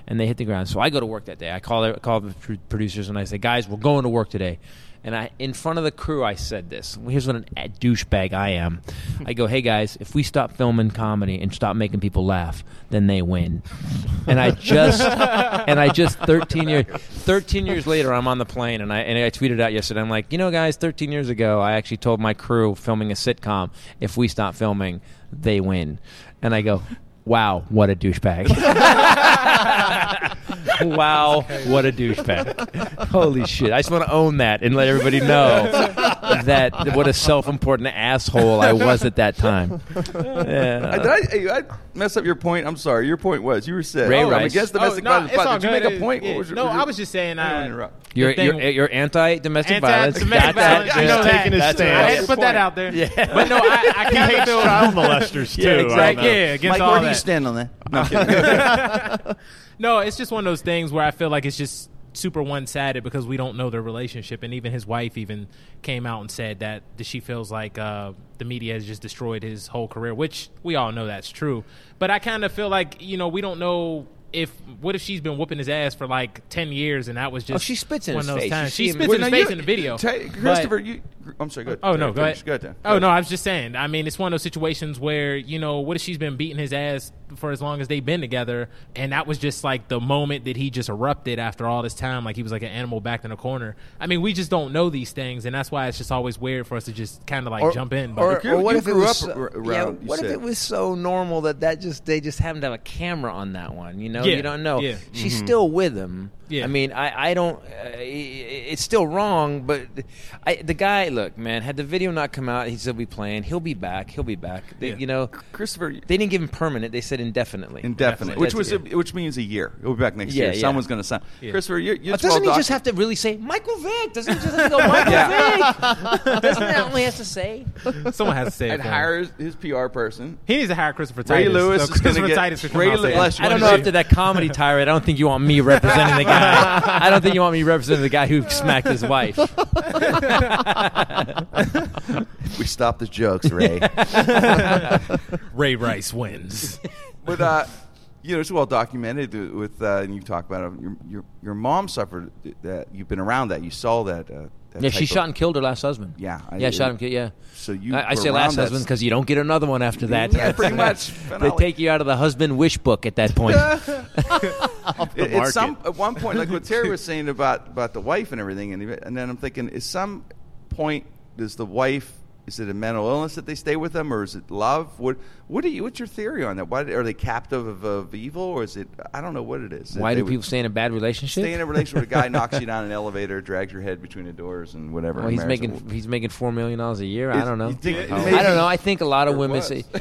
and they hit the ground. So I go to work that day. I call I call the producers and I say, "Guys, we're going to work today." And I, in front of the crew, I said this. Here's what an, a douchebag I am. I go, "Hey guys, if we stop filming comedy and stop making people laugh, then they win." And I just, *laughs* and I just 13 years, 13 years later, I'm on the plane, and I and I tweeted out yesterday. I'm like, you know, guys, 13 years ago, I actually told my crew filming a sitcom, if we stop filming, they win. And I go, wow, what a douchebag. *laughs* *laughs* wow, what a douchebag. Holy shit. I just want to own that and let everybody know *laughs* that what a self important asshole I was at that time. *laughs* I, Yeah. did I, hey, I messed up your point. I'm sorry. Your point was you were saying Ray oh, I'm Rice. against Oh, domestic no, violence. it's but did you make a point? Yeah. What was your- no, was your- I was just saying. I didn't Uh, interrupt. You're, you're, you're anti domestic violence. Anti-domestic Got that. violence. I know Just that. taking his That's stand. I had to put that out there. Yeah. But no, I, I kind of feel child molesters too. Yeah, I exactly. Yeah, against Mike, all where do you that. stand on that? No, I'm kidding. No, it's just one of those things where I feel like it's just super one-sided because we don't know their relationship, and even his wife even came out and said that, she feels like uh, the media has just destroyed his whole career, which we all know that's true. But I kind of feel like you know we don't know. If what if she's been whooping his ass for like ten years and that was just Oh, she spits in one his of those face. times. You She spits in his face in the video. But- Christopher, you. I'm sorry. Good. Oh no, go ahead. Go ahead. Dan. Go Oh ahead. no, I was just saying. I mean, it's one of those situations where you know what if she's been beating his ass for as long as they've been together, and that was just like the moment that he just erupted after all this time, like he was like an animal backed in a corner. I mean, we just don't know these things, and that's why it's just always weird for us to just kind of like jump in. But Or, You- or what if it was up so, ar- yeah, around, you what if said. it was so normal that that just they just happened to have a camera on that one? You know, Yeah, you don't know. yeah. She's mm-hmm. still with him. Yeah. I mean, I I don't. Uh, it's still wrong, but I, the guy. Look, man, had the video not come out, he'd still be playing. He'll be back. He'll be back. They, Yeah. You know, Christopher, they didn't give him permanent. They said indefinitely. indefinite, which was that's- a, which means a year. He'll be back next Yeah, year. yeah. Someone's going to sign. Christopher, you're, you're doesn't he well just have to really say Michael Vick? Doesn't he just have to go Michael *laughs* Vick? Doesn't that only has to say? someone has to say and hire his, his PR person. He needs to hire Christopher Ray Titus. Lewis so is gonna Christopher get- Titus could Ray out and say it. Lewis- I don't know is after that comedy tirade. I don't think you want me representing the guy. I don't think you want me representing the guy who smacked his wife. *laughs* We stop the jokes, Ray. *laughs* Ray Rice wins. But uh, you know, it's well documented with, uh, and you talk about it. Your, your your mom suffered that. You've been around that. You saw that. Uh, that Yeah, she shot and killed her last husband. Yeah, I- yeah, shot him. Yeah. So you I, I say last husband because you don't get another one after that. Yeah, pretty *laughs* much. they take you out of the husband wish book at that point. *laughs* *laughs* At- at some at one point, like what Terry was saying about about the wife and everything, and and then I'm thinking, is some point does the wife is it a mental illness that they stay with them, or is it love? What what do you? What's your theory on that? Why are they captive of, of evil, or is it? I don't know what it is. Why They do people stay in a bad relationship? stay in a relationship with a guy *laughs* knocks you down an elevator, drags your head between the doors, and whatever? well, he's marries a making he's making four million dollars a year. I don't know. you think- I don't know. I think a lot of women was. say. *laughs*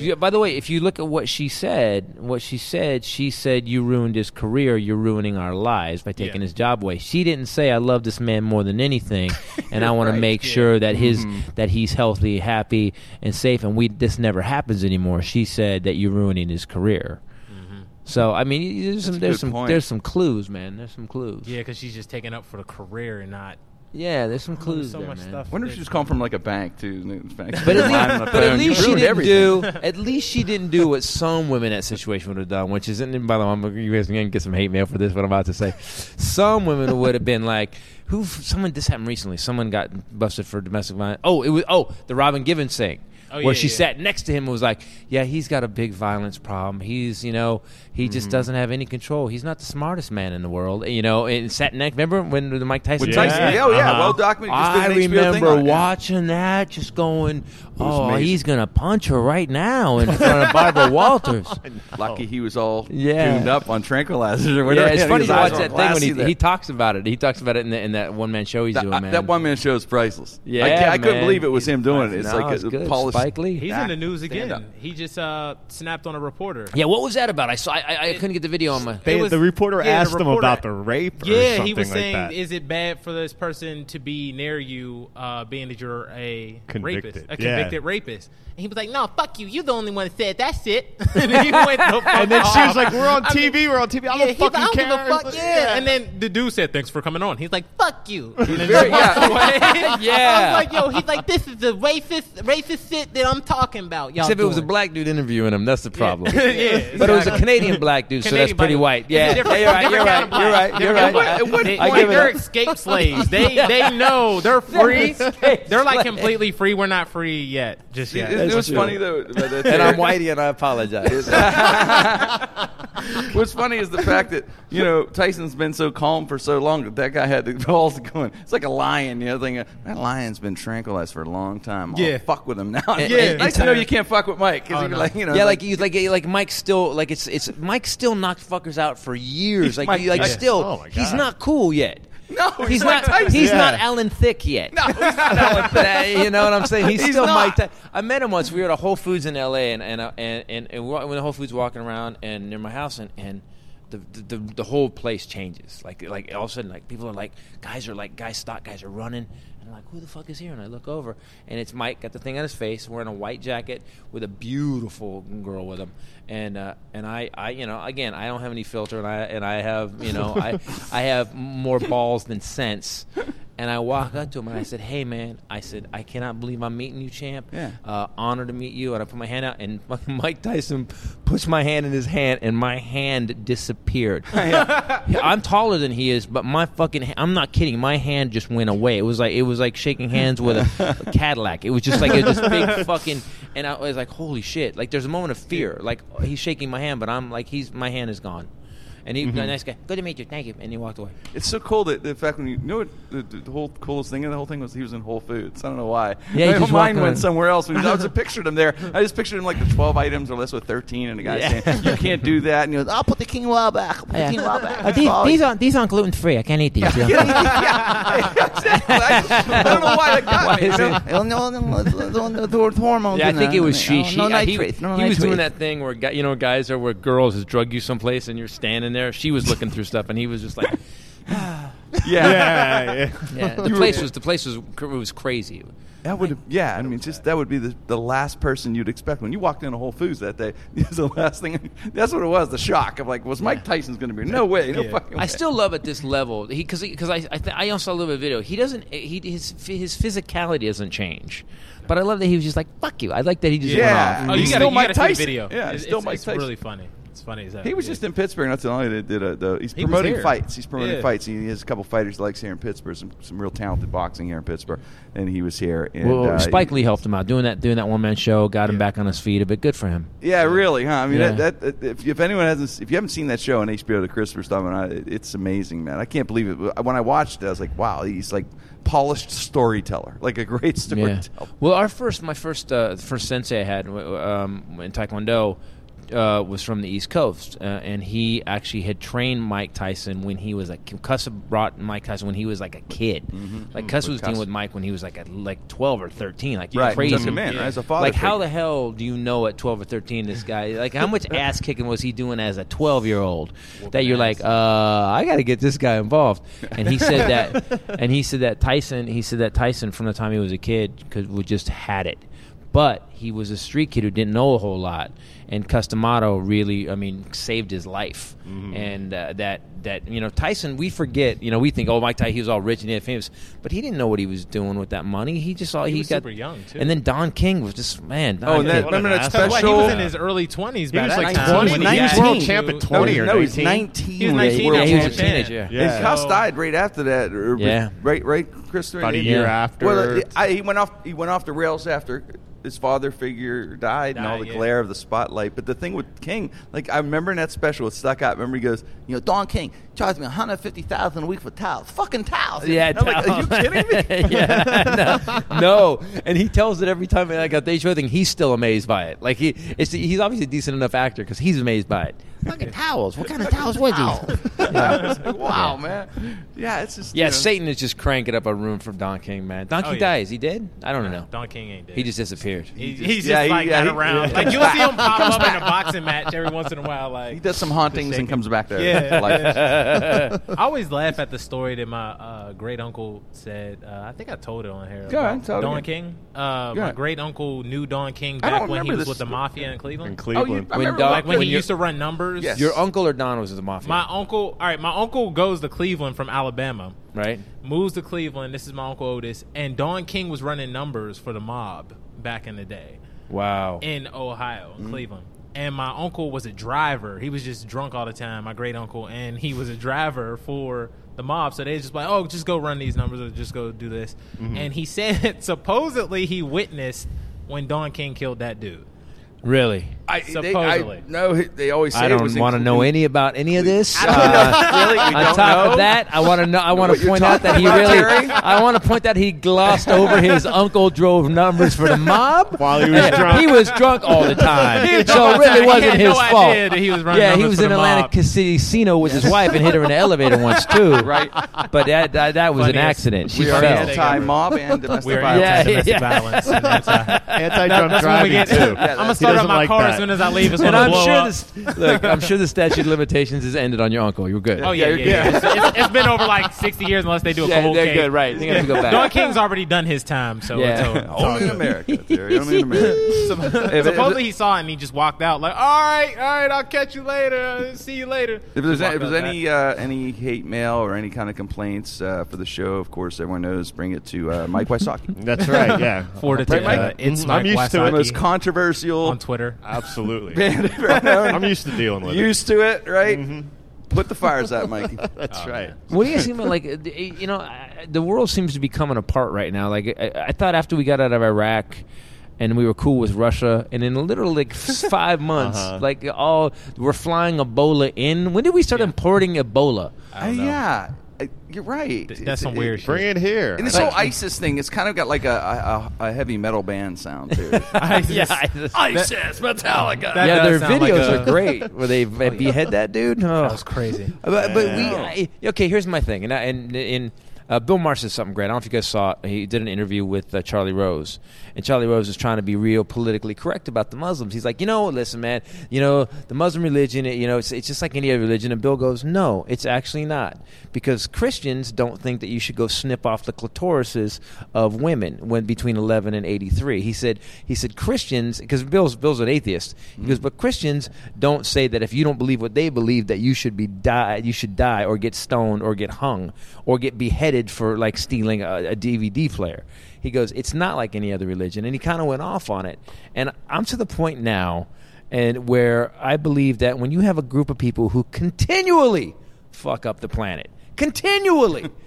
Yeah, by the way, if you look at what she said, what she said, she said you ruined his career. You're ruining our lives by taking Yeah. his job away. She didn't say I love this man more than anything, and I *laughs* want right. to make Yeah. sure that his Mm-hmm. that he's healthy, happy, and safe. And we this never happens anymore. She said that you're ruining his career. Mm-hmm. So I mean, there's some there's some point. there's some clues, man. There's some clues. Yeah, because she's just taking up for the career and not Yeah, there's some clues so there, much man. stuff. wonder if she was calling from like a bank too. But at, *laughs* least, but at least she didn't everything. do. *laughs* At least she didn't do what some women in that situation would have done, which is. And by the way, I'm, you guys are gonna get some hate mail for this. What I'm about to say. Some women would have been like, "Who? Someone. This happened recently. Someone got busted for domestic violence. Oh, it was. Oh, the Robin Givens thing." Oh, where yeah, she yeah. sat next to him and was like, "Yeah, he's got a big violence problem. He's, you know, he just Mm-hmm. doesn't have any control. He's not the smartest man in the world, you know." And sat next. Remember when the Mike Tyson? Yeah. Tyson, yeah, oh yeah, Uh-huh. well documented. Just I did an HBO thing remember on it, yeah. watching that, just going, "Oh, amazing. he's gonna punch her right now in *laughs* front of Barbara Walters." *laughs* Lucky he was all Yeah. tuned up on tranquilizers or whatever. yeah, it's *laughs* funny to watch that thing when he, he talks about it. He talks about it in, the, in that one man show he's that, doing, man. that one man show is priceless. Yeah, I, I couldn't believe it was him doing it. It's No, like it's a good. polished. He's Spike Lee. in the news again. He just uh, snapped on a reporter. Yeah, what was that about? I saw. I, I, I couldn't get the video on my. They, was- the reporter yeah, asked them reporter- about the rape. or Yeah, something he was like saying, that. "Is it bad for this person to be near you, uh, being that you're a Convicted, rapist, a yeah. convicted rapist?" And he was like, "No, fuck you. You're the only one that said that shit." *laughs* and then he went the *laughs* and then she was like, "We're on I mean, TV. we're on TV. I yeah, don't he's like, fucking I don't care." give a fuck. Yeah. And then the dude said, "Thanks for coming on." He's like, "Fuck you." And then Very- yeah. Yeah. *laughs* I was like, "Yo," he's like, "This is the racist, racist shit that I'm talking about." Y'all Except it was a black dude interviewing him. That's the problem. yeah, But it was a. Canadian black dude, so that's pretty white. Yeah, yeah, you're right. You're right. You're right. You're right. At what I point give it they're escape slaves. They they know they're free. They're like completely free. We're not free yet. Just yet. It was funny though. And I'm whitey, and I apologize. What's funny is the fact that you know Tyson's been so calm for so long that that guy had the balls going. It's like a lion, you know. Thinking that lion's been tranquilized for a long time. I'll Yeah. fuck with him now. Yeah. *laughs* yeah, nice to know you can't fuck with Mike. 'cause Oh, no. like, you know, yeah, like you, like like Mike still like it's it's Mike still knocked fuckers out for years. Like Mike you, like Tyson. still Oh, he's not cool yet. *laughs* no, He's Mike not. Tyson. He's Yeah. not Alan Thicke yet. No, he's not *laughs* Alan Thicke. Uh, you know what I'm saying? He's, He's still not. Mike. Ty- I met him once. We were at a Whole Foods in L.A. and and uh, and and, and we went to Whole Foods walking around and near my house and and. The, the, the, the whole place changes. Like like all of a sudden, like people are like guys are like guys stock guys are running, and I'm like, who the fuck is here? And I look over, and it's Mike got the thing on his face, wearing a white jacket with a beautiful girl with him, and uh, and I, I you know again I don't have any filter, and I and I have you know I *laughs* I have more balls than sense. And I walk up to him and I said, "Hey, man!" I said, "I cannot believe I'm meeting you, champ. Yeah. Uh, honored to meet you." And I put my hand out, and *laughs* Mike Tyson puts my hand in his hand, and my hand disappeared. *laughs* I'm taller than he is, but my fucking ha- I'm not kidding. My hand just went away. It was like it was like shaking hands with a, a *laughs* Cadillac. It was just like it was this big fucking. And I was like, "Holy shit!" Like there's a moment of fear. Like he's shaking my hand, but I'm like, he's my hand is gone. And he, nice guy, good to meet you, thank you. And he walked away. It's so cool that the fact when you, you know what the, the, the whole coolest thing of the whole thing was he was in Whole Foods. I don't know why. Yeah, he my just mind went somewhere else. When I just *laughs* pictured him there. I just pictured him like the twelve items or less with thirteen, and the guy Yeah. saying you can't do that, and he goes, "I'll put the quinoa back. I'll put the quinoa back." Oh, aren't these aren't gluten free. I can't eat these. *laughs* Yeah, exactly. I, I don't know why that got *laughs* me. Why is you know? No, no, no, no, the word hormones. Yeah, I think it was she. No, she no uh, he- No he was doing that thing where guy- you know guys are where girls has drug you someplace and you're standing there. She was looking through stuff and he was just like, *sighs* *sighs* Yeah. yeah, yeah. yeah. *laughs* The place was the place was it was crazy. That would, yeah. I mean, just that would be the, the last person you'd expect when you walked into Whole Foods that day. *laughs* It was the last thing. That's what it was. The shock of like, was Mike Tyson's going to be? No way. No fucking. Way. I still love at this level he because because I I, th- I also saw a little bit video. He doesn't he his his physicality doesn't change, but I love that he was just like fuck you. I like that he just Yeah. went Oh, off. you He's gotta, still you Mike gotta see the Tyson. video. Yeah, it's, still it's, Mike it's Tyson. really funny. It's funny as hell. He was just in Pittsburgh not too long. He did a, the, he's He promoting there. fights. He's promoting Yeah. fights. He has a couple fighters he likes here in Pittsburgh. Some some real talented boxing here in Pittsburgh, and he was here. And, Well, uh, Spike Lee helped him out doing that doing that one man show, got him back on his feet a bit. Good for him. Yeah, really, huh? I mean, Yeah. that, that, if, if anyone hasn't, if you haven't seen that show on HBO, the Christopher stuff, and I, it's amazing, man. I can't believe it. When I watched it, I was like, wow, he's like polished storyteller, like a great Yeah. storyteller. Well, our first, my first, uh, first sensei I had um, in Taekwondo uh, was from the East Coast, uh, and he actually had trained Mike Tyson when he was a Cus brought Mike Tyson when he was like a kid. Like Cus With was dealing with Mike when he was like at like twelve or thirteen, like Right, crazy. took him in as a father Like how the hell do you know at twelve or thirteen this guy? Like how much ass kicking was he doing as a twelve year old that you're like, uh, I got to get this guy involved. And he said that, *laughs* and he said that Tyson, he said that Tyson from the time he was a kid could would just had it. but he was a street kid who didn't know a whole lot. And Cus D'Amato really, I mean, saved his life. Mm-hmm. And uh, that that you know Tyson, we forget. You know, we think, oh, Mike Tyson, he was all rich and he had famous, but he didn't know what he was doing with that money. He just saw He he, was got super young, too. And then Don King was just man. Don Oh, and that, King- remember that That's why he was in his early twenties. He was that like time 20. when He was got world to- champ at no, 20 or no, he's 19. 19. He was when 19 they- or yeah, he was a 20. teenager. Yeah. Yeah. And Cus So- died right after that. or- Yeah. Right, right, Chris. About a right? year Yeah. after. Well, uh, I, he went off. He went off the rails after his father figure died, and all the yeah. glare of the spotlight. But the thing with King, like I remember in that special, it stuck out. Remember, he goes, You know, Don King charged me one hundred fifty thousand a week for towels. Fucking towels. Yeah, I'm like, are you kidding me? *laughs* yeah, no, no, and he tells it every time. Like at the show thing, he's still amazed by it. Like he, it's, he's obviously a decent enough actor because he's amazed by it. Fucking towels. What kind of towels *laughs* *laughs* was he? It's like, wow, man. Yeah, it's just Yeah, you know, Satan is just cranking up a room for Don King, man. Don Oh, King yeah. died. Is he dead? I don't know. Don King ain't dead. He just disappeared. He- he's just yeah, he- like yeah, not around. yeah. Like you'll see him pop *laughs* up in a boxing match every once in a while. Like He does some hauntings and comes back there. Yeah. Life. I always laugh at the story that my uh, great uncle said. Uh, I think I told it on here. Go ahead, about tell it Don again. King. Uh, Go my ahead. great uncle knew Don King I don't back when he remember was this with the story. mafia in Cleveland. in Oh, Cleveland. you, I When remember Don- like when, when he you're- used to run numbers. Yes. Your uncle or Don was in the mafia, My uncle. All right, my uncle goes to Cleveland from Alabama. right? moves to Cleveland. This is my uncle Otis, and Don King was running numbers for the mob back in the day Wow. in Ohio, Mm-hmm. Cleveland. And my uncle was a driver. He was just drunk all the time. My great uncle, and he was a driver for the mob. So they just like, oh, just go run these numbers or just go do this. Mm-hmm. And he *laughs* said supposedly he witnessed when Don King killed that dude. Really? I, they, Supposedly. I, no, they always say I don't want to know any about any of this. Uh. *laughs* Really? On top know? of that, I want to know. I want to point out that he about, really. Terry? *laughs* I want to point that he glossed *laughs* over his uncle drove numbers for the mob While he was drunk. He was drunk all the time, so it really wasn't his no fault. idea that he was running yeah, he was for in the Atlantic mob. Casino with his wife and hit her in the elevator once too. Right. But that that, that was an accident. She We are anti-mob and domestic We're violence. Yeah, anti-domestic yeah. violence. anti- Anti-drunk That's when we driving too. I'm gonna start up my car that. As soon as I leave. It's And gonna I'm blow sure up. this. Look, I'm sure the statute of limitations has ended on your uncle. You're good. Oh yeah, yeah, yeah. It's, it's- it's been over like 60 years unless they do a Yeah, cold they're case. good, right. They have to go back. Don King's already done his time, so Yeah. it's over. *laughs* Only in. America, Terry. Only in America. *laughs* Supp- it- Supposedly he saw it and he just walked out like, all right, all right, I'll catch you later. See you later. If there's, Walked if there's any uh, any hate mail or any kind of complaints uh, for the show, of course, everyone knows. Bring it to uh, Mike Wysocki. That's right. Yeah. Forward it Right, to Mike? uh, it's Mhm. I'm used to it. the Wysocki most controversial on Twitter. Absolutely. *laughs* band around. *laughs* I'm used to dealing with it. Used to it, right? Put the fires out, Mikey. it. *laughs* That's right. What do you think about like you know the world seems to be coming apart right now. Like I, I thought after we got out of Iraq. And we were cool with Russia, and in literally like five months, Uh-huh. like all we're flying Ebola in. When did we start importing Ebola? I don't know. Uh, yeah, you're right. Th- It's- that's some it- weird shit. Bring it here. And this whole ISIS thing, it's kind of got like a, a, a heavy metal band sound too. *laughs* ISIS. yeah, I just- ISIS, Metallica. That yeah, does their sound like videos a- are great. Where they *laughs* behead that dude. Oh. That was crazy. *laughs* But, but we I, okay. Here's my thing, and I, and in uh, Bill Maher said something great. I don't know if you guys saw it. He did an interview with uh, Charlie Rose, and Charlie Rose is trying to be real politically correct about the Muslims. He's like, you know, listen, man, you know, the Muslim religion, you know, it's, it's just like any other religion. And Bill goes, no, it's actually not, because Christians don't think that you should go snip off the clitorises of women when between 11 and 83. He said, he said Christians, because Bill's Bill's an atheist. He goes, mm-hmm. but Christians don't say that if you don't believe what they believe, that you should be die, you should die or get stoned or get hung or get beheaded for like stealing a, a DVD player. He goes, it's not like any other religion, and he kind of went off on it. And I'm to the point now, and where I believe that when you have a group of people who continually fuck up the planet, continually. *laughs*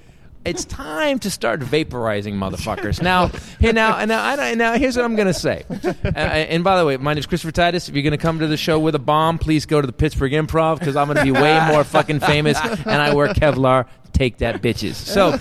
It's time to start vaporizing motherfuckers. Now, here now, and now, I now, here's what I'm gonna say. Uh, and by the way, my name's Christopher Titus. If you're gonna come to the show with a bomb, please go to the Pittsburgh Improv because I'm gonna be way *laughs* more fucking famous, and I wear Kevlar. Take that, bitches. So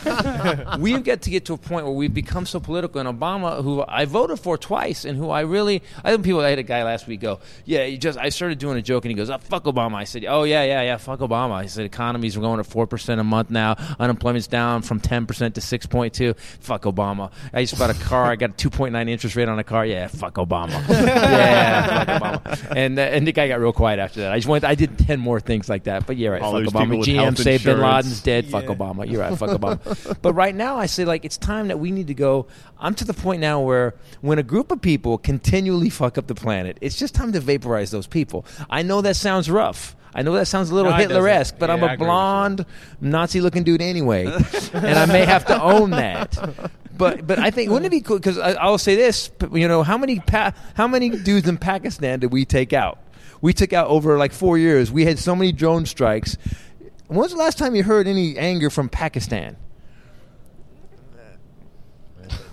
*laughs* we've got to get to a point where we've become so political. And Obama, who I voted for twice, and who I really, I think people. I had a guy last week go, "Yeah, you just." I started doing a joke, and he goes, oh, "Fuck Obama." I said, "Oh yeah, yeah, yeah, fuck Obama." I said, "Economies are going at four percent a month now. Unemployment's down from ten percent to six point two. Fuck Obama." I just bought a car. I got a two point nine interest rate on a car. Yeah, fuck Obama. *laughs* yeah, fuck Obama. And uh, and the guy got real quiet after that. I just went. I did ten more things like that. But yeah, right. All fuck Obama. GM health say Bin. Laden's dead. Fuck fuck Obama. You're right, fuck Obama. *laughs* But right now, I say like it's time that we need to go. I'm to the point now where when a group of people continually fuck up the planet, it's just time to vaporize those people. I know that sounds rough. I know that sounds a little No, Hitler esque, doesn't. but I'm Yeah, I a agree with you. blonde, Nazi looking dude anyway, *laughs* and I may have to own that. But but I think wouldn't it be cool? Because I'll say this, you know, how many pa- how many dudes in Pakistan did we take out? We took out over like four years. We had so many drone strikes. When was the last time you heard any anger from Pakistan?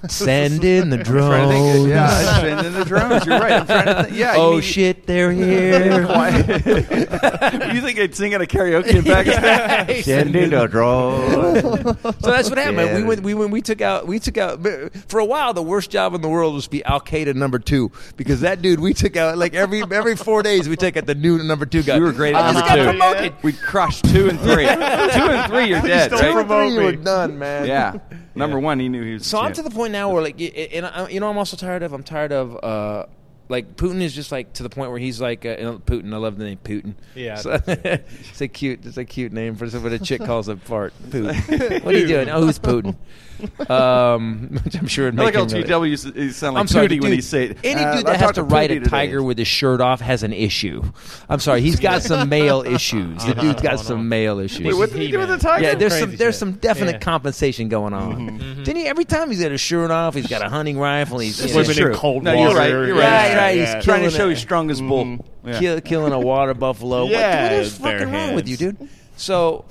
Send in the *laughs* I'm trying to think. drones. Yeah, send in the drones. You're right. I'm trying to think. Yeah. you oh need- shit, they're *laughs* here. *laughs* you think they'd sing at a karaoke in Pakistan? Send in a drone. So that's what happened. Yeah. We went. We went. We took out. We took out. For a while, the worst job in the world was to be Al Qaeda number two because that dude we took out like every every four days we take out the new number two guy. We were great I at just number got two. promoted. We crushed two and three. two and three, you're dead, Two and three, you were done, man. Yeah. Number one, he knew he was. So I'm to the point now where like, and I, you know, I'm also tired of. I'm tired of. uh like Putin is just like to the point where he's like uh, Putin. I love the name Putin. Yeah, So- *laughs* it's a cute. It's a cute name for what a chick *laughs* calls a fart. Putin. *laughs* what are you doing? Oh, who's Putin? Um, which I'm sure. it'd I like make how him really- GW used to- he sound like I'm sorry, dude, when he say it. Any Uh, dude I that has to to ride a Tootie today. tiger with his shirt off has an issue. I'm sorry, he's got some male issues. The dude's got some male issues. Wait, what did he do with the tiger? Yeah, there's Crazy some there's shit. some definite Yeah. compensation going on. Didn't he? Every time he's got his shirt off, he's got a hunting rifle. He's you Swimming in true. cold No, water. you're right, you're right. Right, right, he's trying to show it. he's strong as bull. Yeah. kill, killing a water buffalo. *laughs* What- Yeah, what is bare fucking wrong with you, dude? So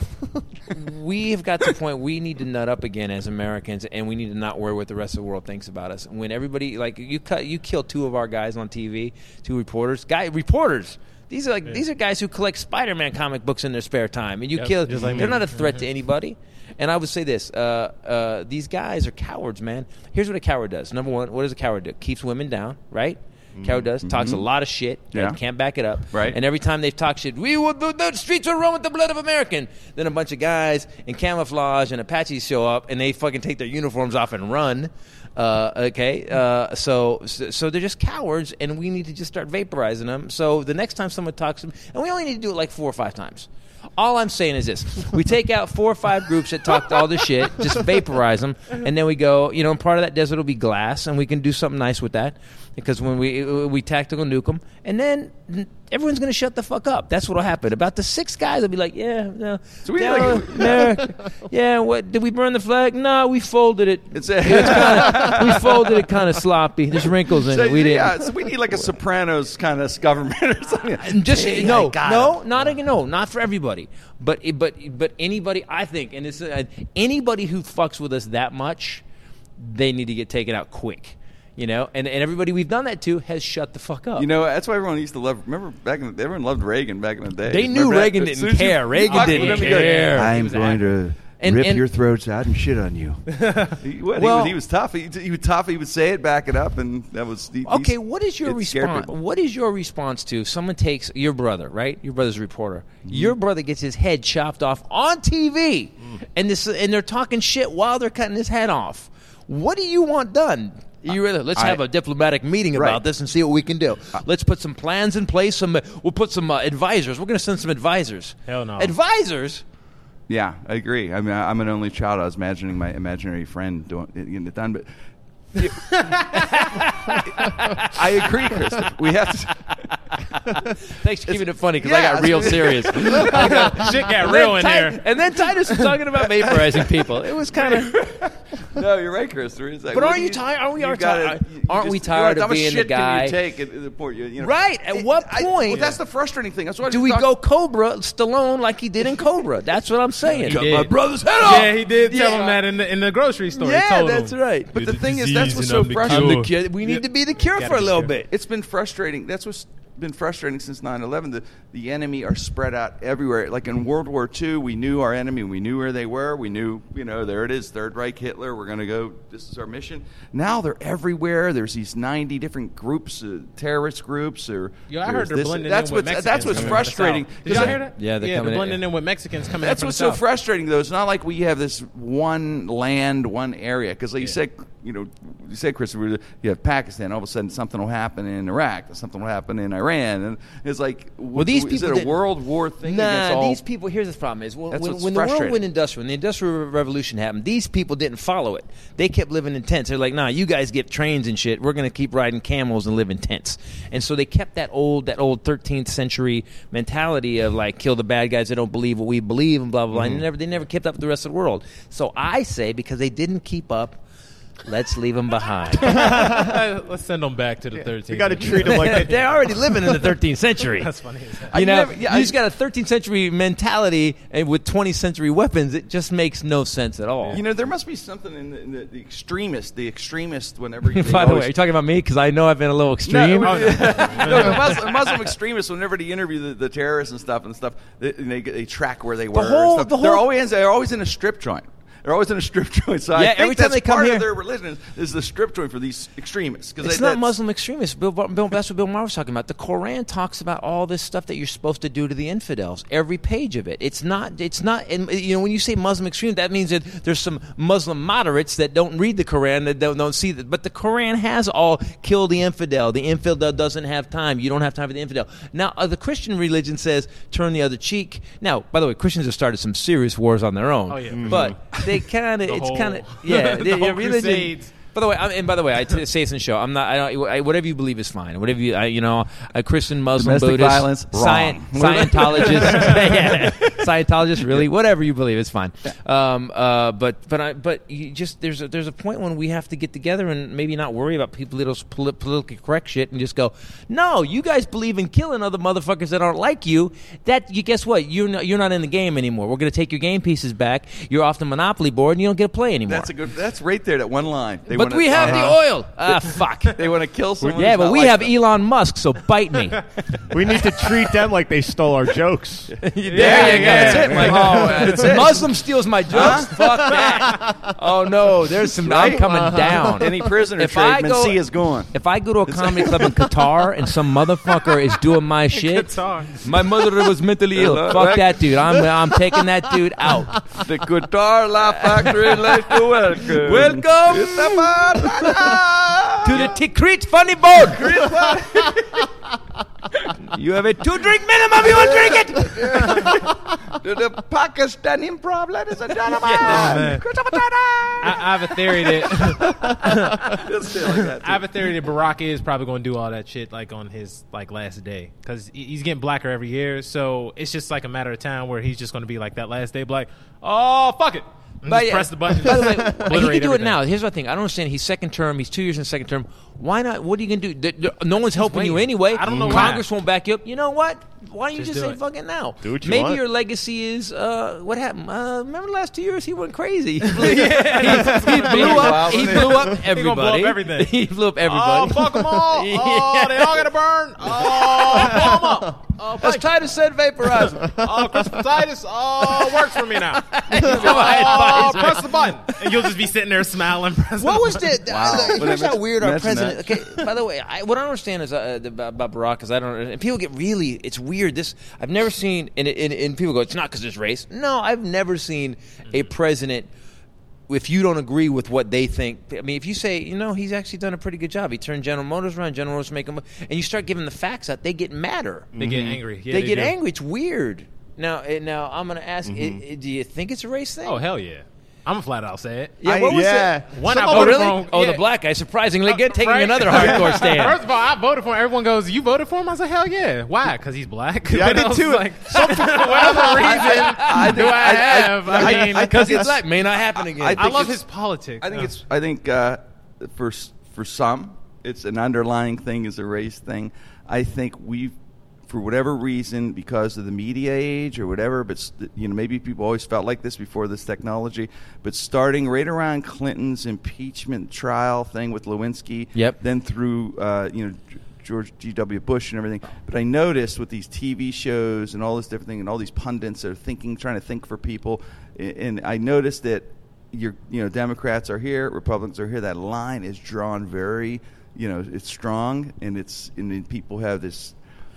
*laughs* we have got to the point we need to nut up again as Americans, and we need to not worry what the rest of the world thinks about us. When everybody like you cut, you kill two of our guys on TV, two reporters, guy reporters. These are like these are guys who collect Spider-Man comic books in their spare time, and you Yep, kill. just like they're me. not a threat to *laughs* anybody. And I would say this: uh, uh, these guys are cowards, man. Here's what a coward does. Number one, what does a coward do? Keeps women down, right? Coward does talks a lot of shit Yeah. and can't back it up. Right. And every time they've talked shit, we will the, the streets will run with the blood of American. Then a bunch of guys in camouflage and Apaches show up and they fucking take their uniforms off and run. Uh, okay, uh, so so they're just cowards, and we need to just start vaporizing them. So the next time someone talks to them, and we only need to do it like four or five times. All I'm saying is this: we take out four or five groups that talked all this shit, just vaporize them, and then we go. You know, and part of that desert will be glass, and we can do something nice with that. Because when we we tactical nuke them, and then everyone's going to shut the fuck up. That's what'll happen. About the six guys will be like, "Yeah, no, So we like- America. yeah. What did we burn the flag? No, we folded it. It's a- kinda, we folded it kind of sloppy. There's wrinkles in So, it. We didn't. yeah, so we need like a Sopranos kind of government or something. Just Hey, no, no, not a, no, not for everybody, but but but anybody. I think, and it's uh, anybody who fucks with us that much, they need to get taken out quick. You know, and, and everybody we've done that to has shut the fuck up. You know, that's why everyone used to love. Remember back in the, everyone loved Reagan back in the day. They knew Remember? Reagan As didn't soon as you care. Reagan fucked didn't him, you care. I'm going to And- rip and- your throats out and shit on you. *laughs* *laughs* He, what, Well- he, was, he was tough. He, he was tough. He would say it, back it up, and that was. He, Okay, what is your response? What is your response to if someone takes your brother, right? Your brother's a reporter. Mm-hmm. Your brother gets his head chopped off on TV, Mm. and this and they're talking shit while they're cutting his head off. What do you want done? You really let's I- have a diplomatic meeting Right. about this and see what we can do. Let's put some plans in place. Some we'll put some uh, advisors. We're going to send some advisors. Hell no. Advisors. Yeah, I agree. I mean, I- I'm an only child. I was imagining my imaginary friend doing getting it done, but. *laughs* I agree, Kristen. We have to. *laughs* Thanks for keeping it funny because I got real serious. *laughs* Shit got real in Ti- here. And then Titus was talking about vaporizing people. It was kind of. No, you're right, Chris. There is that- But aren't do you tired- aren't we are tired- aren't just- we you know, tired of being the guy- Can you take at the point? You, you know, Right, at what I- point- well, that's the frustrating thing. That's why I Do we talk- go Cobra Stallone like he did in Cobra? That's what I'm saying. He did. brother's head off. Yeah, he did tell him that in the in the grocery store. Yeah, that's right. But the thing is, that's what's so frustrating. cure. We need to be the cure for a little sure. bit. It's been frustrating. That's what's been frustrating since 9/11. The the enemy are spread out everywhere. Like in World War II, we knew our enemy. We knew where they were. We knew, you know, there it is, Third Reich, Hitler. We're going to go. This is our mission. Now they're everywhere. There's these 90 different groups, uh, terrorist groups, or Yo, I heard they're this- blending That's in with what's Mexicans that's what's coming from frustrating. South. Did 'Cause y'all hear that? Yeah, they're yeah, coming in, blending yeah. in with Mexicans coming That's what's so South. frustrating, though. It's not like we have this one land, one area. Because, like you said, you know, you say, Christopher, you have Pakistan. All of a sudden, something will happen in Iraq. Something will happen in Iran, and it's like, Well, these is people it a didn't- world war thing Nah, all? these people. Here's the problem: is when, when, when the world went industrial, when the industrial revolution happened, these people didn't follow it. They kept living in tents. They're like, "Nah, you guys get trains and shit. We're gonna keep riding camels and live in tents." And so they kept that old, that old 13th century mentality of like, kill the bad guys that don't believe what we believe and blah blah blah. Mm-hmm. And they never, they never kept up with the rest of the world. So I say, because they didn't keep up, let's leave them behind. *laughs* *laughs* Let's send them back to the 13th. We got to treat them like *laughs* They're already living in the 13th century. That's funny. You know, never- yeah, you I- just got a 13th century mentality and with 20th century weapons. It just makes no sense at all. You know, there must be something in the, in the, the extremist, the extremist. Whenever you By the way, are you talking about me? Because I know I've been a little No, extreme. no, the Muslim, Muslim extremists. Whenever they interview the, the terrorists and stuff and stuff, they, they, they track where they were. and whole- stuff. the they're whole- always they're always in a strip joint. They're always in a strip *laughs* joint. So I Yeah, think every time that's they come part here- of their religion is, is the strip joint for these extremists. Because It's not Muslim extremists. Bill, Bill, that's what Bill Maher was talking about. The Koran talks about all this stuff that you're supposed to do to the infidels. Every page of it. It's not. It's not. And you know, when you say Muslim extreme, that means that there's some Muslim moderates that don't read the Koran that don't, don't see that. But the Koran has all kill the infidel. The infidel doesn't have time. You don't have time for the infidel. Now, uh, the Christian religion says turn the other cheek. Now, by the way, Christians have started some serious wars on their own. Oh, yeah. But they kind of. It's kind of. Yeah. *laughs* whole religion. crusades. By the way, I'm, and by the way, I t- say this in the show. I'm not. I don't. I, whatever you believe is fine. Whatever you, I, you know, a Christian, Muslim, Domestic Buddhist, violence, Scient- wrong. *laughs* Scientologist, *laughs* *laughs* yeah, Scientologist, really, whatever you believe, is fine. Um, uh, but but I, but you just there's a, there's a point when we have to get together and maybe not worry about people little polit- politically correct shit and just go, no, you guys believe in killing other motherfuckers that aren't like you. That you guess what? You're not, you're not in the game anymore. We're going to take your game pieces back. You're off the monopoly board and you don't get to play anymore. That's a good. That's right there. That one line. They but wanna- we have uh-huh. the oil. Ah, *laughs* fuck. They want to kill someone. Yeah, who's but not we like have them. Elon Musk, so bite me. *laughs* we need to treat them like they stole our jokes. *laughs* there you go. yeah, That's it, Mike. Oh, that's it. Muslim steals my jokes. Fuck that. Oh no, there's some. I'm coming down. Any prisoner If trade, I go- Mencia is gone. If I go to a comedy club in Qatar and some motherfucker is doing my shit, Qatar. my mother was mentally ill. Fuck that dude. I'm I'm taking that dude out. The Qatar Laugh Factory likes to welcome. Welcome It's the man. *laughs* to the Tikrit funny boat. you have a two drink minimum. You will drink it. to the Pakistan improv, ladies and gentlemen. Oh, man. Christopher Tanner. I, I have a theory that *laughs* Just feel like that, *laughs* I have a theory that Barack is probably going to do all that shit like on his like last day because he's getting blacker every year. So it's just like a matter of time where he's just going to be like that last day, black. Oh fuck it, yeah, press the button. By the way, *laughs* he can do it now. Here's my thing. I don't understand. He's second term. He's two years in second term. Why not? What are you gonna do? Th- th- No one's helping you anyway. I don't know why. Congress won't back you up. You know what? Why don't you Just just, do say it. fucking now? Do what you Maybe want. your legacy is uh, what happened. Uh, remember the last two years he went crazy. *laughs* He blew, he, he blew up. He blew up everybody. gonna blow up everything. *laughs* he blew up everybody. Oh fuck them all! *laughs* Oh, they all gotta burn! Oh, blow 'em up! Oh, As Titus said, vaporize. them. oh, Christopher Titus! Oh, works for me now. Oh, press the button, and you'll just be sitting there smiling. What the was button. the? Uh, here's how weird our Imagine president. Okay, by the way, I, what I don't understand is uh, uh about, about Barack is I don't. And people get really. It's weird. This I've never seen. And, and, and people go, it's not because it's race. No, I've never seen a mm-hmm. president. If you don't agree with what they think, I mean, if you say, you know, he's actually done a pretty good job. He turned General Motors around. General Motors make him, and you start giving the facts out, they get madder. They get mm-hmm. angry. Yeah, they, get do. angry. It's weird. Now, now I'm going to ask: mm-hmm. i- i- Do you think it's a race thing? Oh hell yeah! I'm gonna flat out say it. yeah. I- What was yeah. it? One Some- I oh, really? for him. Oh, Yeah. the black guy surprisingly good, taking Right? another *laughs* hardcore stand. First of all, I voted for him. Everyone goes, "You voted for him?" I said, "Hell yeah!" Why? Because he's black. Yeah, *laughs* I did was too. Like, *laughs* for whatever reason I, do I have? I, mean, Because he's black may not happen again. I I think love his politics. I think it's. I think uh, for for some, it's an underlying thing, is a race thing. I think we, for whatever reason, because of the media age or whatever, but you know, maybe people always felt like this before this technology. But starting right around Clinton's impeachment trial thing with Lewinsky, Yep. then through uh, you know. George G.W. Bush and everything, but I noticed with these TV shows and all this different thing, and all these pundits are thinking, trying to think for people, and I noticed that you're, you know, Democrats are here, Republicans are here. That line is drawn very, you know, it's strong, and it's and then people have this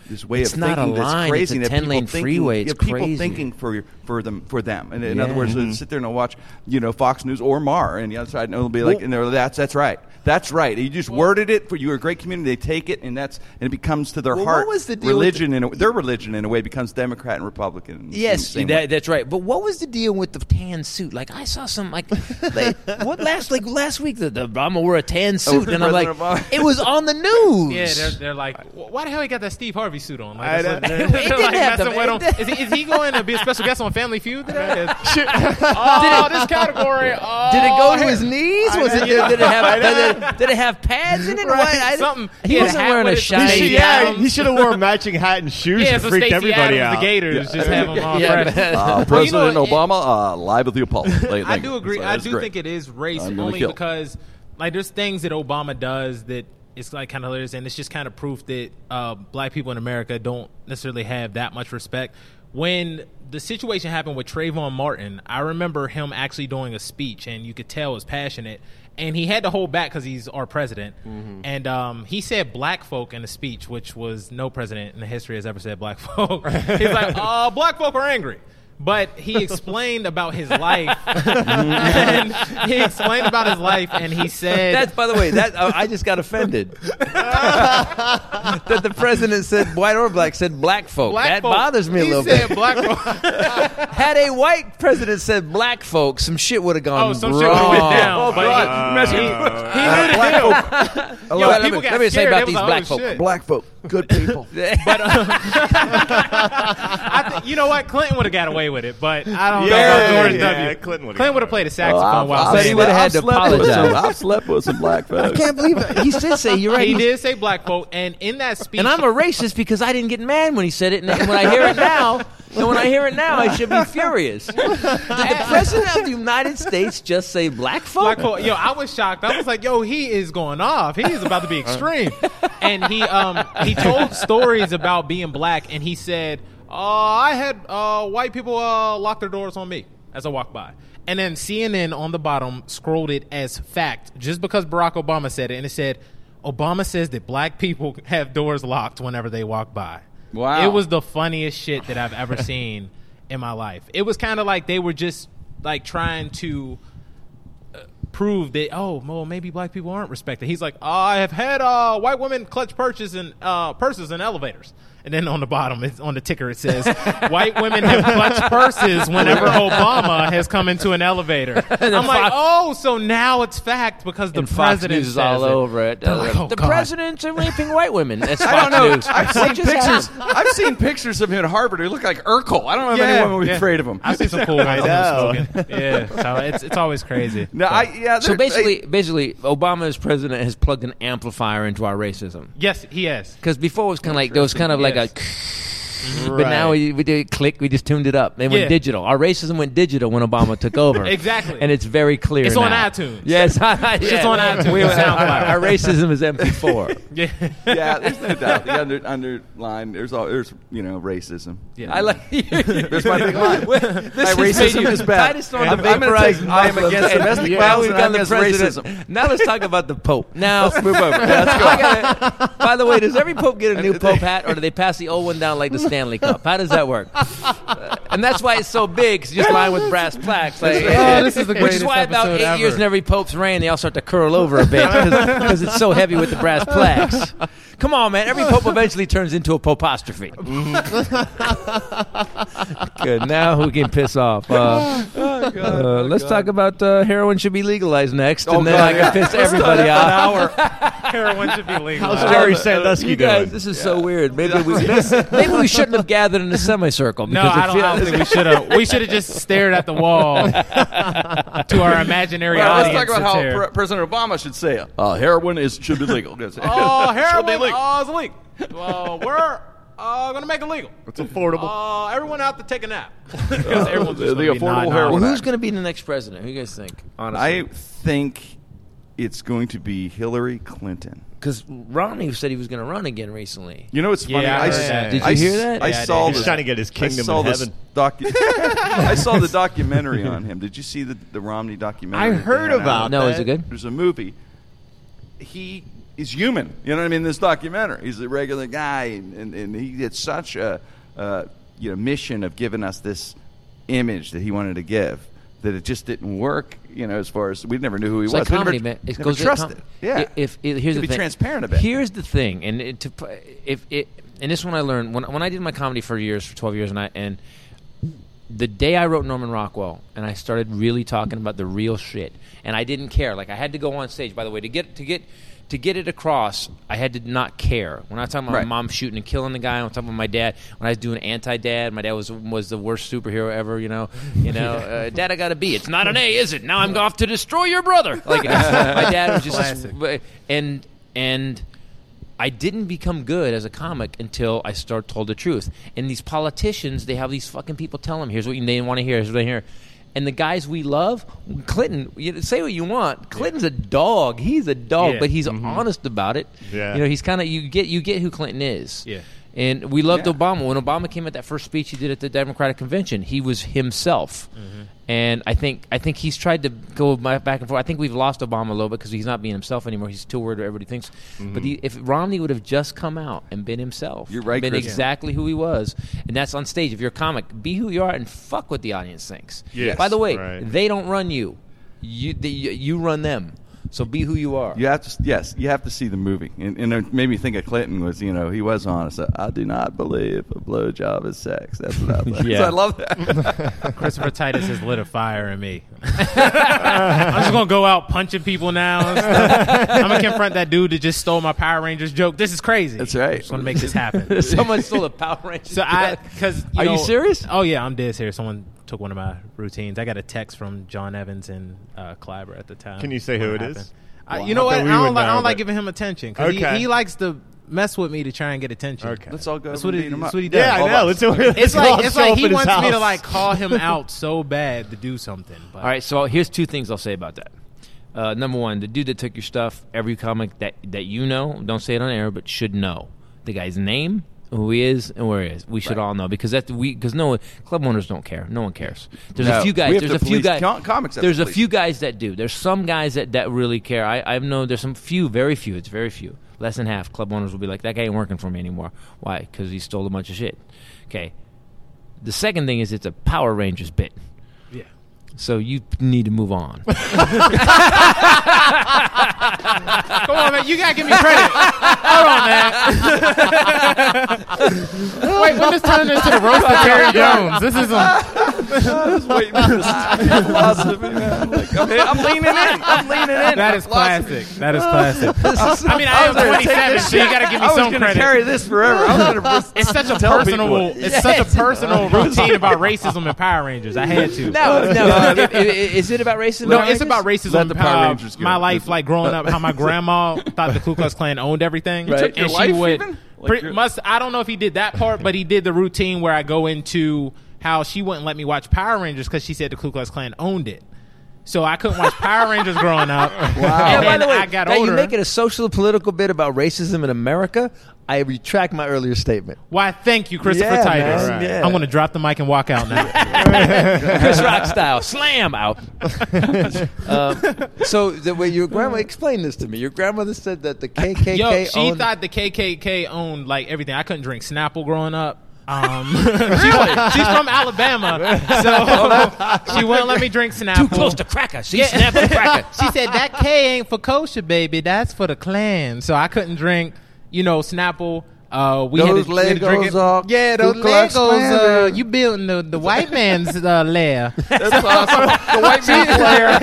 this way It's of not a thinking that's line, crazy. it's a 10-lane freeway, yeah, it's people crazy. thinking for for them for them. And in other Yeah. words, they sit there and watch you know Fox News or Mar, and the other side and it'll be like, and they're, that's that's right. That's right. You just worded it for you're a great community. They take it, and that's and it becomes to their Well, heart. what was the deal with religion in a, their religion in a way becomes Democrat and Republican. Yes, same that, that's right. But what was the deal with the tan suit? Like I saw some like, *laughs* like what last like last week the, the Obama wore a tan oh, suit, and I'm like, Obama. it was on the *laughs* news. Yeah, they're, they're like, why the hell he got that Steve Harvey suit on? Like, I that's what- know. It they're didn't like messing with him. it- Is he, is he going to be a special guest on Family Feud today? *laughs* oh, this *laughs* category. Oh, Did it go to his knees? Was it? Did it have? Did it, did it have pads in it? Right, What? Something. He, he wasn't hat wearing a his- He shiny. should, yeah, he should have worn matching hat and shoes Yeah, to so freak Stacy everybody Adams, out. the Gators, just have him all *laughs* Yeah, fresh. Uh, Well, you know President Obama uh, live at the Apollo. I do agree. so I do great. think it is race only because like there's things that Obama does that it's like kind of hilarious, and it's just kind of proof that uh, black people in America don't necessarily have that much respect. When the situation happened with Trayvon Martin, I remember him actually doing a speech, and you could tell it was passionate. And he had to hold back because he's our president. And um, he said black folk in a speech, which was no president in the history has ever said black *laughs* folk. He's like, *laughs* uh, black folk are angry. But he *laughs* explained about his life. *laughs* and he explained about his life, and he said, That's by the way. That uh, I just got offended that the president said white or black said black folk. Black that folk. bothers me a he little said bit. Black folk. *laughs* Had a white president said black folk, some shit would have gone Oh, some wrong. shit would've went down. Oh, but God. he, he, Uh, he knew the deal. Yo, Yo, let people me, got let me say scared. about They these was like, black folk. shit. Black folk, good people. *laughs* But uh, I think you know what? Clinton would have got away with it, but I don't know Yeah, about George yeah, W. Clinton would've Clinton got would have played a saxophone I've- while I've But he saying would've that. had to slept with some- apologize. I've slept with some black folks. I can't believe it. He did say you're right. He He- did say black folk, and in that speech, And I'm a racist because I didn't get mad when he said it, and when I hear it *laughs* now, and when I hear it now, I should be *laughs* furious. Did the president of the United States just say black folk? Black folk. Yo, I was shocked. I was like, yo, he is going off. He is about to be extreme. and he um he told stories about being black, and he said, uh, I had uh, white people uh, lock their doors on me as I walked by. And then CNN on the bottom scrolled it as fact, just because Barack Obama said it, and it said, Obama says that black people have doors locked whenever they walk by. Wow. It was the funniest shit that I've ever *laughs* seen in my life. It was kind of like they were just like trying to uh, prove that oh well maybe black people aren't respected. He's like I have had uh, white women clutch purses in uh, purses in elevators. And then on the bottom, it's, on the ticker, it says, "White women have clutched purses whenever *laughs* Obama has come into an elevator." *laughs* I'm like, Fox- "Oh, so now it's fact because the and Fox president News is all it. over it. They're like, oh, the God. presidents raping white women. That's Fox I don't know. News. I've seen pictures. I've seen pictures of him at Harvard. He looked like Urkel. I don't know if Yeah, anyone would be yeah. afraid of him. I see some cool ones. of him know. smoking. *laughs* Yeah, so it's it's always crazy. No, I, yeah. So there- basically, basically, Obama as president has plugged an amplifier into our racism. Yes, he has. Because before it was kind of like there was kind of like Yes. a, but now we, we did click. We just tuned it up. They went Yeah. digital. Our racism went digital when Obama took over. *laughs* Exactly. and it's very clear. It's on now. iTunes. Yes, *laughs* It's just on iTunes We- and our, SoundCloud. our racism is MP4. *laughs* Yeah. yeah, there's no doubt. The under, underline, there's all, there's you know racism. Yeah. I like. There's my big line. this My has racism you- is bad. Titus on I'm- the I'm gonna vaporized take- I am Muslims. against And domestic now violence we've and got I'm the against president. racism. Now let's talk about the Pope. Now, Let's move over. Yeah, let's go. I gotta- by the way, does every Pope get a new Pope hat, or do they pass the old one down like the Stanley Cup? How does that work? Uh, *laughs* and that's why it's so big. 'cause it's just lined with brass plaques. Like, Oh, this is the which is why about eight years in every Pope's reign, they all start to curl over a bit because it's so heavy with the brass plaques. *laughs* Come on, man. Every Pope eventually turns into a popostrophe. *laughs* Good. Now who can piss off? Uh, uh, let's talk about uh, heroin should be legalized next, and Oh, then God, I yeah. can piss everybody off. *laughs* Heroin should be legalized. How's Jerry Sandusky You guys, doing? this is so weird. Maybe we *laughs* maybe we shouldn't have gathered in a semicircle. No, I don't, I don't think we should have. We should have just stared at the wall to our imaginary Well, let's talk about how here. President Obama should say it. Uh, heroin is should be legal. Oh, heroin legal. oh, it's legal. Well, *laughs* we're uh, going to make it legal. It's affordable. Uh, everyone's out to take a nap. *laughs* Because everyone's the- just the gonna be affordable nodding heroin off. Well, Act. who's going to be the next president? Who you guys think? Honestly, I think it's going to be Hillary Clinton. because Romney said he was going to run again recently. You know what's funny? Yeah, I I, heard s- that. Did you I hear s- that? I Yeah, I saw did. He's this. trying to get his I kingdom saw in this heaven. docu- *laughs* I saw the documentary on him. Did you see the, the Romney documentary? I that they heard had out? about No, that. is it good? There's a movie. He he's human. You know what I mean? This documentary, he's a regular guy, and, and, and he did such a uh, you know mission of giving us this image that he wanted to give that it just didn't work. You know, as far as we never knew who he It's was. like We comedy, never, man. It goes to trusted. com- yeah. If, if here's the be thing. transparent a bit. Here's the thing, and it, to if it and this one I learned when when I did my comedy for years for twelve years, and I and the day I wrote Norman Rockwell, and I started really talking about the real shit, and I didn't care. Like I had to go on stage. By the way, to get to get to get it across, I had to not care. When I was talking about Right. my mom shooting and killing the guy, I'm talking about my dad. When I was doing anti-dad, my dad was was the worst superhero ever. You know, you know, *laughs* uh, Dad, I got a B. It's not an A, is it? Now I'm off to destroy your brother. Like *laughs* my dad was just Classic. and and I didn't become good as a comic until I start told the truth. And these politicians, they have these fucking people tell them, "Here's what you, they want to hear. Here's what they hear." And the guys we love, Clinton, say what you want. Clinton's a dog. He's a dog, Yeah. but he's mm-hmm. honest about it. Yeah. You know, he's kind of you get you get who Clinton is. Yeah. And we loved Yeah. Obama. When Obama came at that first speech he did at the Democratic convention, he was himself. Mm-hmm. And I think I think he's tried to go back and forth. I think we've lost Obama a little bit because he's not being himself anymore. He's too worried what everybody thinks. But mm-hmm. he, if Romney would have just come out and been himself, You're right, been Chris. exactly who he was, and that's on stage. If you're a comic, be who you are and fuck what the audience thinks. Yes. By the way, Right. they don't run you. You they, you run them. So be who you are. You have to, yes, you have to see the movie, and, and it made me think of Clinton. Was you know he was honest. Uh, I do not believe a blowjob is sex. That's what I *laughs* thought. Yeah. So I love that. *laughs* Christopher Titus has lit a fire in me. *laughs* I'm just gonna go out punching people now. I'm gonna confront that dude that just stole my Power Rangers joke. This is crazy. That's right. I'm just gonna make this happen. Someone stole a Power Ranger. So I, because Are you serious? Oh yeah, I'm dead serious. Someone took one of my routines. I got a text from John Evans and uh, Clyber at the time. Can you say who it it is? happened. I, Well, you know not what? I don't, would like, I don't like giving him attention because Okay. he, he likes to mess with me to try and get attention. Okay. Let's all go. That's what, he, that's what he does. Yeah, I know. Let's, let's It's all like it's like he at his wants me to like call him out so bad to do something. But All right, so here's two things I'll say about that. Uh, number one, the dude that took your stuff, every comic that that you know, don't say it on air, but should know the guy's name, who he is, and where he is. We should all know because that's we because no one, club owners don't care. No one cares. There's No, a few guys. There's a few guys. com- comics there's to a few guys that do. There's some guys that that really care. I I've known there's some few, very few. It's very few. Less than half club owners will be like that guy ain't working for me anymore. Why? Because he stole a bunch of shit. Okay. The second thing is it's a Power Rangers bit. Yeah. So you need to move on. *laughs* Come on, man. You gotta give me credit. Hold on, man. *laughs* Wait, when this turned into the roast of Terry Jones? This is a, waiting for this philosophy, man. Like, I'm, I'm leaning in. I'm leaning in. that is classic. That is classic. *laughs* I mean, I am was gonna take 27, this so you gotta give me I was some gonna credit. carry this forever. I was gonna *laughs* just It's such a personal. people. It's such a personal *laughs* routine about racism and Power Rangers. I had to. No, no. i- i- is it about racism? No, it's about racism. Let the Power uh, Rangers go. my life, like growing up, how my grandma thought the Ku Klux Klan owned everything. He took your and she would. even? Like pretty must. I don't know if he did that part, but he did the routine where I go into how she wouldn't let me watch Power Rangers because she said the Ku Klux Klan owned it. So I couldn't watch Power Rangers growing up. *laughs* Wow. Yeah, And by the way, I got now older. you make it a social political bit about racism in America. I retract my earlier statement. Why? Thank you, Christopher Yeah, Titus. man, yeah. I'm going to drop the mic and walk out now. *laughs* Chris Rock style, slam out. um, *laughs* so the way your grandma explained this to me, your grandmother said that the KKK Yo, she owned- thought the KKK owned like everything. I couldn't drink Snapple growing up. Um, *laughs* she was- she's from Alabama, so *laughs* she wouldn't let me drink Snapple. too close to cracker. She Yeah. snapped cracker. *laughs* she said that K ain't for kosher, baby. That's for the Klan. So I couldn't drink, you know, Snapple. Uh, we Those had to, we had to drink Legos it. are yeah, Ku those Legos. Klan, Uh, baby. you building the, the white man's uh, lair. That's awesome. The white man's player.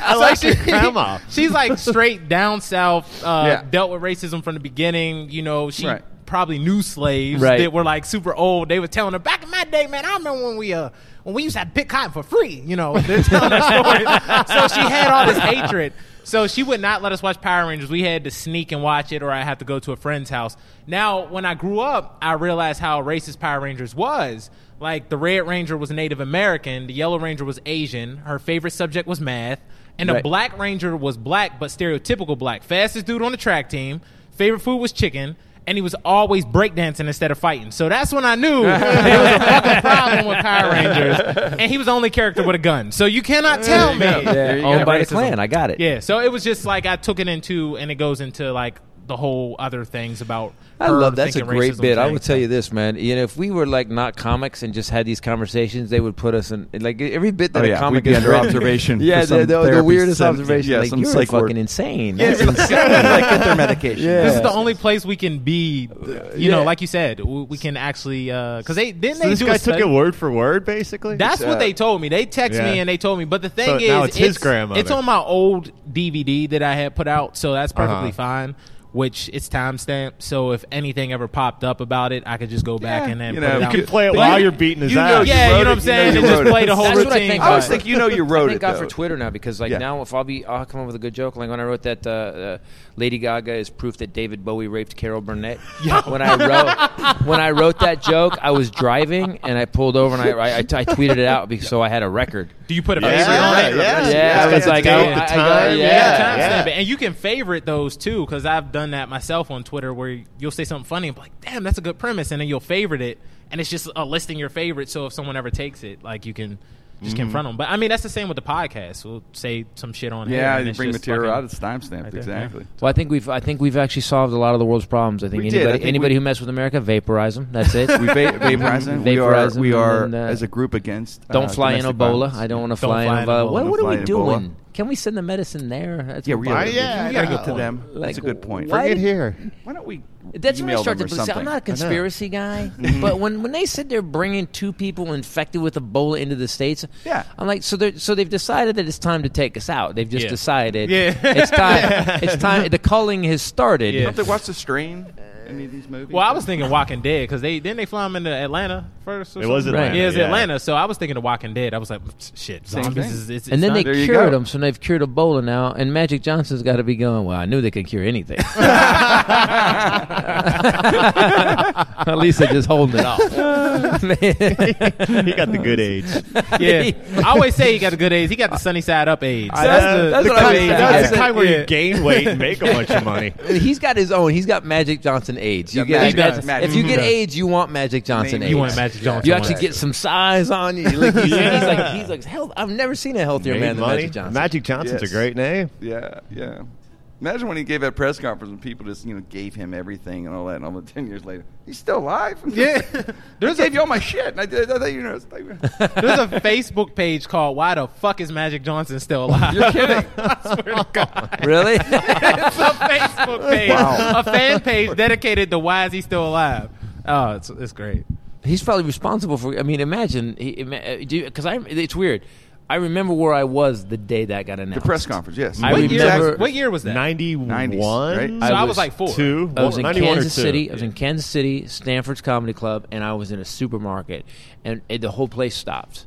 I like your grandma. She's like straight down south. Uh, Yeah. Dealt with racism from the beginning. You know, she Right. Probably new slaves Right. that were like super old. They were telling her back in my day, man. I remember when we uh when we used to have to pick cotton for free. You know, *laughs* they're telling her stories. so she had all this hatred. So she would not let us watch Power Rangers. We had to sneak and watch it, or I had to go to a friend's house. Now, when I grew up, I realized how racist Power Rangers was. Like the Red Ranger was Native American, the Yellow Ranger was Asian. Her favorite subject was math, and the Right. Black Ranger was black but stereotypical black. Fastest dude on the track team. Favorite food was chicken. And he was always breakdancing instead of fighting. So that's when I knew *laughs* there was a fucking problem with Power Rangers. And he was the only character with a gun. So you cannot tell me. Yeah, you owned by the Racism. Klan. I got it. Yeah, so it was just like I took it into, and it goes into like the whole other things about. I her love that's a great racism bit. I thing, will tell you this, man. You know, if we were like not comics and just had these conversations, they would put us in like every bit that Oh, a comic is under observation *laughs* Yeah, for the, some the, the weirdest sen- observation. yeah, like some you're psych ward. fucking insane. Yeah, That's it's *laughs* insane. like get their medication. Yeah. This is the only place we can be. You Yeah. know, like you said, we, we can actually because they didn't So they this do guy a took it word for word, basically. That's what they told me. They text me and they told me. But the thing is, it's his grandmother. It's on my old DVD that I had put out, so that's perfectly Uh-huh. fine. Which it's timestamped, so if anything ever popped up about it, I could just go back Yeah, and then you put know, it you out. Can play it But while you- you're beating his you ass. you yeah, wrote you know what I'm you know saying, you and just play the whole That's what I routine. think I always But- think you know you I wrote thank it. God for Twitter now because like Yeah. now if I'll be I'll come up with a good joke like when I wrote that uh, uh, Lady Gaga is proof that David Bowie raped Carol Burnett. *laughs* When I wrote when I wrote that joke, I was driving and I pulled over and I I, I, I tweeted it out because so I had a record. Do you put a Yeah, favorite on yeah, it? yeah. Yeah, I was like, I, date, the I, I time, got, You yeah, gotta yeah. And you can favorite those too, because I've done that myself on Twitter where you'll say something funny and be like, damn, that's a good premise. And then you'll favorite it. And it's just a listing your favorites. So if someone ever takes it, like you can just confront them. But I mean, that's the same with the podcast. We'll say some shit on here. Yeah, and you bring just material out. It's timestamped. Right there, exactly. Well, I think we've I think we've actually solved a lot of the world's problems. I think We did. I anybody think anybody we- who messes with America, vaporize them. That's it. *laughs* We va- vaporize it. We are, we are then, uh, as a group against. Don't uh, fly in Ebola. violence. I don't want to fly, fly in in Ebola. Ebola. What, what are we in doing? Ebola. Can we send the medicine there? That's Yeah, what we we're yeah, yeah, we gotta yeah. get to them. Like, That's a good point. why- Bring it here. Why don't we? That's when I email start them to or believe. I'm not a conspiracy guy, *laughs* mm-hmm. but when, when they said they're bringing two people infected with Ebola into the states, Yeah. I'm like, so they're so they've decided that it's time to take us out. They've just Yeah. decided, Yeah. it's time. *laughs* It's time. The culling has started. Yeah. Don't they watch the strain? Any of these movies? Well, I was thinking Walking Dead because they didn't they fly them into Atlanta first. Or It was? Atlanta, Yeah, it was yeah. Atlanta. So I was thinking of Walking Dead. I was like, shit, Same zombies thing. is. It's, And then it's they There you cured go. them, so they've cured Ebola now. And Magic Johnson's got to be going. Well, I knew they could cure anything. *laughs* *laughs* At least they're just holding it off. Man. *laughs* he got the good age. yeah. I always say he got the good age. He got the sunny side up AIDS. That's the- that's the what I kind, mean. that's the kind where Yeah. you gain weight and make a bunch of money. He's got his own. He's got Magic Johnson AIDS. You Yeah, get, Magic that's- Johnson. Magic if you get Johnson. AIDS, you want Magic Johnson Maybe. AIDS. You want Magic Johnson. You actually get some size on you. Like he's, he's like he's like health. I've never seen a healthier Made man than money. Magic Johnson. Magic Johnson's Yes. a great name. Yeah, yeah. Imagine when he gave that press conference and people just you know gave him everything and all that, and all the *laughs* ten years later, he's still alive. *laughs* Yeah. There's I gave you all my shit. And I did. I thought you know. it's like- There's a Facebook page called "Why the fuck is Magic Johnson still alive?" You're kidding. *laughs* I swear to God. really? it's a Facebook page, Wow. a fan page dedicated to "Why is he still alive?" Oh, it's it's great. he's probably responsible for. I mean, imagine because uh, I'm. It's weird. I remember where I was the day that got announced. the press conference. Yes. I What remember- year, was, what year was that? 91? 90s, right? So I, I was, was like four. Two? I was in 91 or Kansas two? City. I was in Kansas City, Stanford's Comedy Club, and I was in a supermarket, and, and the whole place stopped.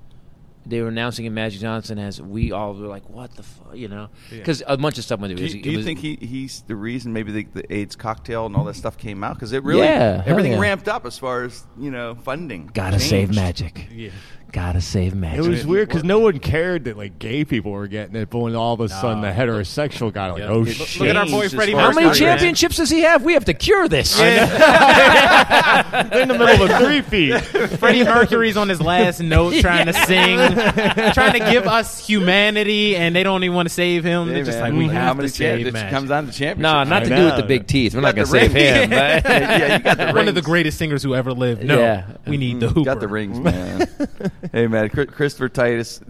They were announcing in Magic Johnson as we all were like, "What the fuck," you know? Because a bunch of stuff went. Do you, do you was- think he, he's the reason maybe the, the AIDS cocktail and all that stuff came out? Because it really Yeah, hell everything yeah. ramped up as far as you know funding. Gotta save changed. magic. Yeah. Gotta save Magic. It was weird because no one cared that like gay people were getting it, but when all of a sudden the heterosexual guy like, Yeah. oh Look- shit! look at our boy Changed Freddie How many Mercury. championships does he have? We have to cure this. They're *laughs* in the middle of a three feet. *laughs* Freddie Mercury's on his last note *laughs* trying to sing, trying to give us humanity, and they don't even want to save him. Hey, They're just like, we how have many to save champ- It Magic. comes down to championship. No, not I to do know. with the big teeth. We're not gonna save him. But yeah, you got the One of the greatest singers who ever lived. No, Yeah. we need the Hooper. Got the rings, man. Hey, man, Christopher Titus.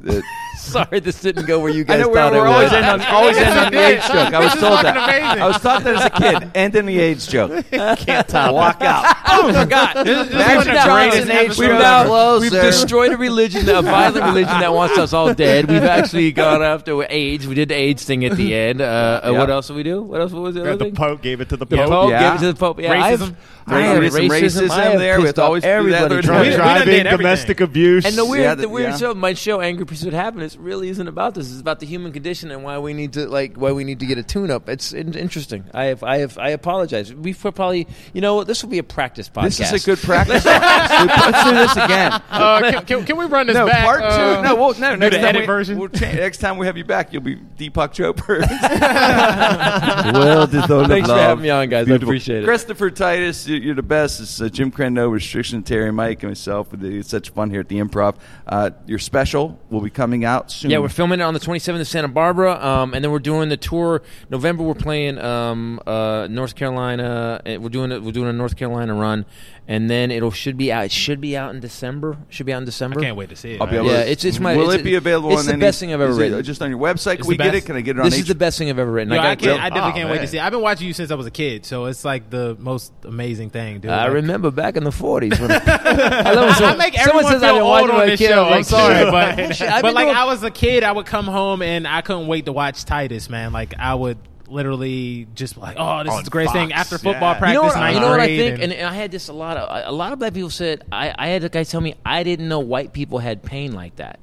*laughs* Sorry, this didn't go where you I guys know we're, thought we're it always would. end on *laughs* always end on the did. AIDS joke. I was This told that. amazing. I was taught that as a kid. *laughs* End in the AIDS joke. Can't top. Walk out. Oh my God! This- this Magic one of the Johnson, greatest we've ever. now we've destroyed a religion, a violent religion that wants us all dead. We've actually gone after AIDS. We did the AIDS thing at the end. Uh, uh, What else did we do? What else was the other the thing? Pope gave it to the The Pope. Pope yeah. gave it to the Pope. Yeah, I've- Racism. I have racism. racism I have there. We have pissed to off always everybody. They're trying We- to- we done driving, domestic abuse. And the weird, Yeah, the that- weird yeah. show, my show, Angry Pursuit Happiness, really isn't about this. It's about the human condition and why we need to like why we need to get a tune-up. It's in- interesting. I have, I have, I apologize. We've probably, you know. This will be a practice podcast. This is a good practice. *laughs* Let's do this again. Uh, can, can, can we run this No, back? part two. Uh, no, well, no. Next the time edit we, version? We'll change, next time we have you back, you'll be Deepak Chopra. *laughs* well, Thanks for having me on, guys. I appreciate it. Christopher Titus, you- you're the best. It's uh, Jim Crandall, Restriction, Terry, Mike, and myself. It's such fun here at the Improv. Uh, your special will be coming out. Out soon. Yeah, we're filming it on the 27th in Santa Barbara, um, and then we're doing the tour. November, we're playing um, uh, North Carolina. uh, We're doing it. We're doing a North Carolina run, and then it'll should be out. It should be out in December. Should be out in December. I can't wait to see it. I'll be man. able Yeah, to- it's- it's my- Will it's- it be available? it's on the any- best thing I've ever is it written. Just on your website? Can we the get it? Can I get it on? This H- is the best thing I've ever written. Yo, I, got can't, I Oh, definitely can't wait to oh, see. it. I've been watching you since I was a kid, so it's like the most amazing thing, dude. I Like- remember back in the 40s. When *laughs* I, love I someone- make everyone says feel I've been old watching on my this kid, show. I'm I'm sorry, but *laughs* but like I was a kid, I would come home and I couldn't wait to watch Titus, man. Like I would literally just like, oh, this On is the greatest thing after football yeah. practice. you know what, ninth you know what I think, and- and, I had this a lot of a lot of black people said. I, I had a guy tell me I didn't know white people had pain like that.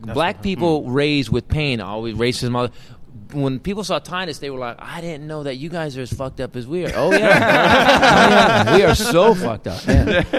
black people hmm. raised with pain, always racism. All- When people saw Titus, they were like, "I didn't know that you guys are as fucked up as we are." Oh yeah, *laughs* Oh, yeah. we are so fucked up. Yeah. *laughs*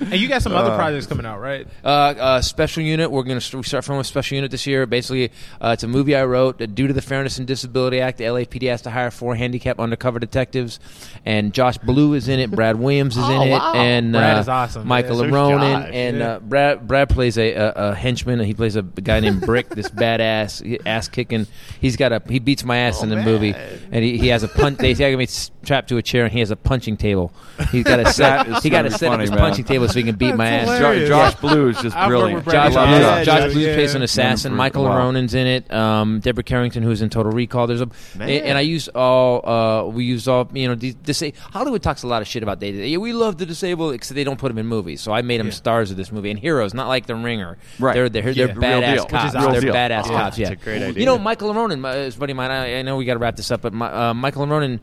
and you got some other projects coming out, right? Uh, uh, special unit. We're going to start filming a special unit this year. Basically, uh, it's a movie I wrote. Uh, Due to the Fairness and Disability Act, the LAPD has to hire four handicapped undercover detectives, and Josh Blue is in it. Brad Williams is *laughs* in Oh, it, and Brad uh, is awesome. Michael Yeah, so Aronin, Josh. and Yeah. uh, Brad. Brad plays a, a, a henchman. He plays a guy named Brick, this badass ass kicking. He's got a he beats my ass oh, in the movie, and he, he has a punch. They got me strapped to a chair, and he has a punching table. He's got to set. he got to *laughs* gonna be set up his man. punching table so he can beat my ass. Jo- Josh Blue is just *laughs* brilliant. Josh, I love Blue, Josh. Josh Blue yeah. plays an assassin. Wonderful. Michael Wow. Aronin's in it. Um, Deborah Carrington, who's in Total Recall. There's a and, and I use all. Uh, we use all. You know, dis- dis- Hollywood talks a lot of shit about day to day. We love the disabled because they don't put them in movies. So I made them stars of this movie and heroes, not like The Ringer. Right. They're they're, they're Yeah. Badass cops. Which is awesome. They're deal. badass Oh, cops. Yeah, that's a great You know, Michael Aronin, my, his buddy of mine. I, I know we got to wrap this up, but my, uh, Michael Aronin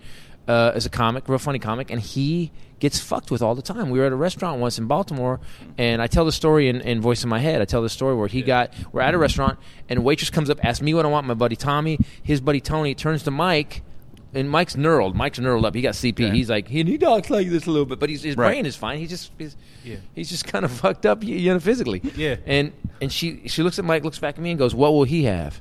uh, is a comic, real funny comic, and he gets fucked with all the time. We were at a restaurant once in Baltimore, and I tell the story in, in voice in my head. I tell the story where he got. We're at a restaurant, and a waitress comes up, asks me what I want. My buddy Tommy, his buddy Tony, turns to Mike. And Mike's knurled. Mike's knurled up. He got CP. He's like, he, he talks like this a little bit, but he's, his Right. brain is fine. He's just, he's, Yeah. he's just kind of *laughs* fucked up, you you know, physically. Yeah. And and she she looks at Mike, looks back at me, and goes, "What will he have?"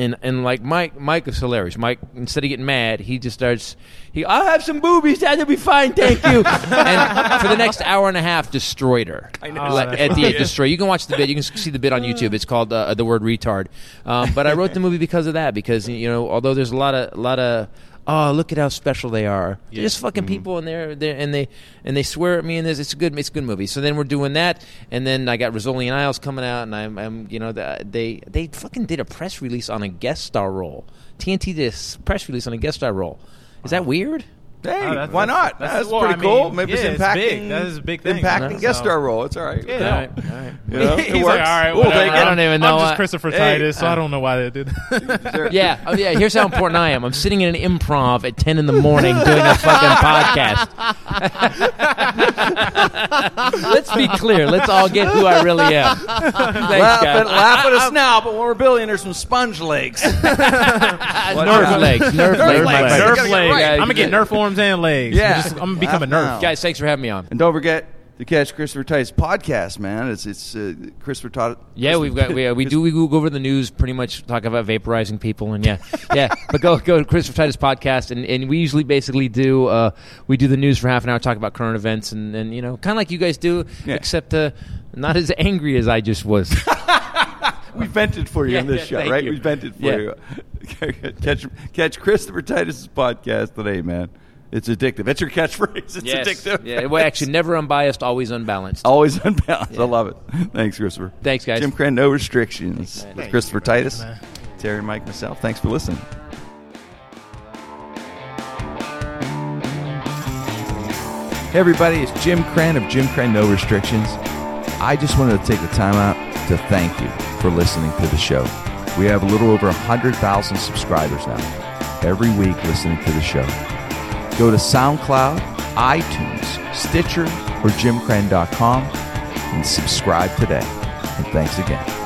And and like Mike, Mike is hilarious. Mike, instead of getting mad, he just starts. He, I'll have some boobies. That'll be fine, thank you. *laughs* and for the next hour and a half, destroyed her. I know. Like, Oh, at the end, destroy. You can watch the bit. You can see the bit on YouTube. It's called uh, the word retard. Um, but I wrote the movie because of that. Because you know, although there's a lot of a lot of oh look at how special they are. They're just fucking mm-hmm. people, and they're, they're and they and they swear at me, and it's a good it's a good movie. So then we're doing that, and then I got Rizzoli and Isles coming out, and I'm, I'm you know they they fucking did a press release on a guest star role. TNT did a press release on a guest star role. Is that weird? Hey, Oh, that's- why that's- not? that's- That's, well, pretty I cool. mean, Maybe yeah, it's it's impacting. big. That is a big thing. Impacting No, guest star role. It's all right. Yeah. All right, all right. You know, it *laughs* He's works. like, all right, We'll I don't even know. I'm just uh, Christopher hey, Titus, so uh, I don't know why they did that. *laughs* Yeah, oh, yeah. Here's how important I am. I'm sitting in an improv at 10 in the morning doing a fucking podcast. *laughs* Let's be clear. Let's all get who I really am. Thanks, Laugh guys. at, laugh at us now, but when we're billionaires, from sponge legs. Nerf legs. Nerf, legs. legs. Nerf You gotta get legs. I'm gonna get Nerf arms and legs. Yeah. I'm, just- I'm gonna become a Laugh Nerf. now. Guys, thanks for having me on. And don't forget to catch Christopher Titus podcast, man. It's it's uh, Christopher Titus. Yeah, we've got we, uh, we *laughs* do we go over the news pretty much talk about vaporizing people and yeah *laughs* yeah but go go to Christopher Titus podcast and, and we usually basically do uh, we do the news for half an hour talk about current events and, and you know kind of like you guys do Yeah. except uh, not as angry as I just was. *laughs* We vented for you Yeah, in this yeah, show, right? you. We vented for Yeah. you. catch catch Christopher Titus's podcast today, man. It's addictive. That's your catchphrase. *laughs* It's yes. addictive. Yeah, well, actually, never unbiased, always unbalanced. Always unbalanced. I love it. Thanks, Christopher. Thanks, guys. Jim Krenn, no restrictions. man. With Christopher Titus, Terry, Mike, myself. Thanks for listening. Hey, everybody, it's Jim Krenn of Jim Krenn No Restrictions. I just wanted to take the time out to thank you for listening to the show. We have a little over 100,000 subscribers now, every week listening to the show. Go to SoundCloud, iTunes, Stitcher, or jimkrenn.com and subscribe today. And thanks again.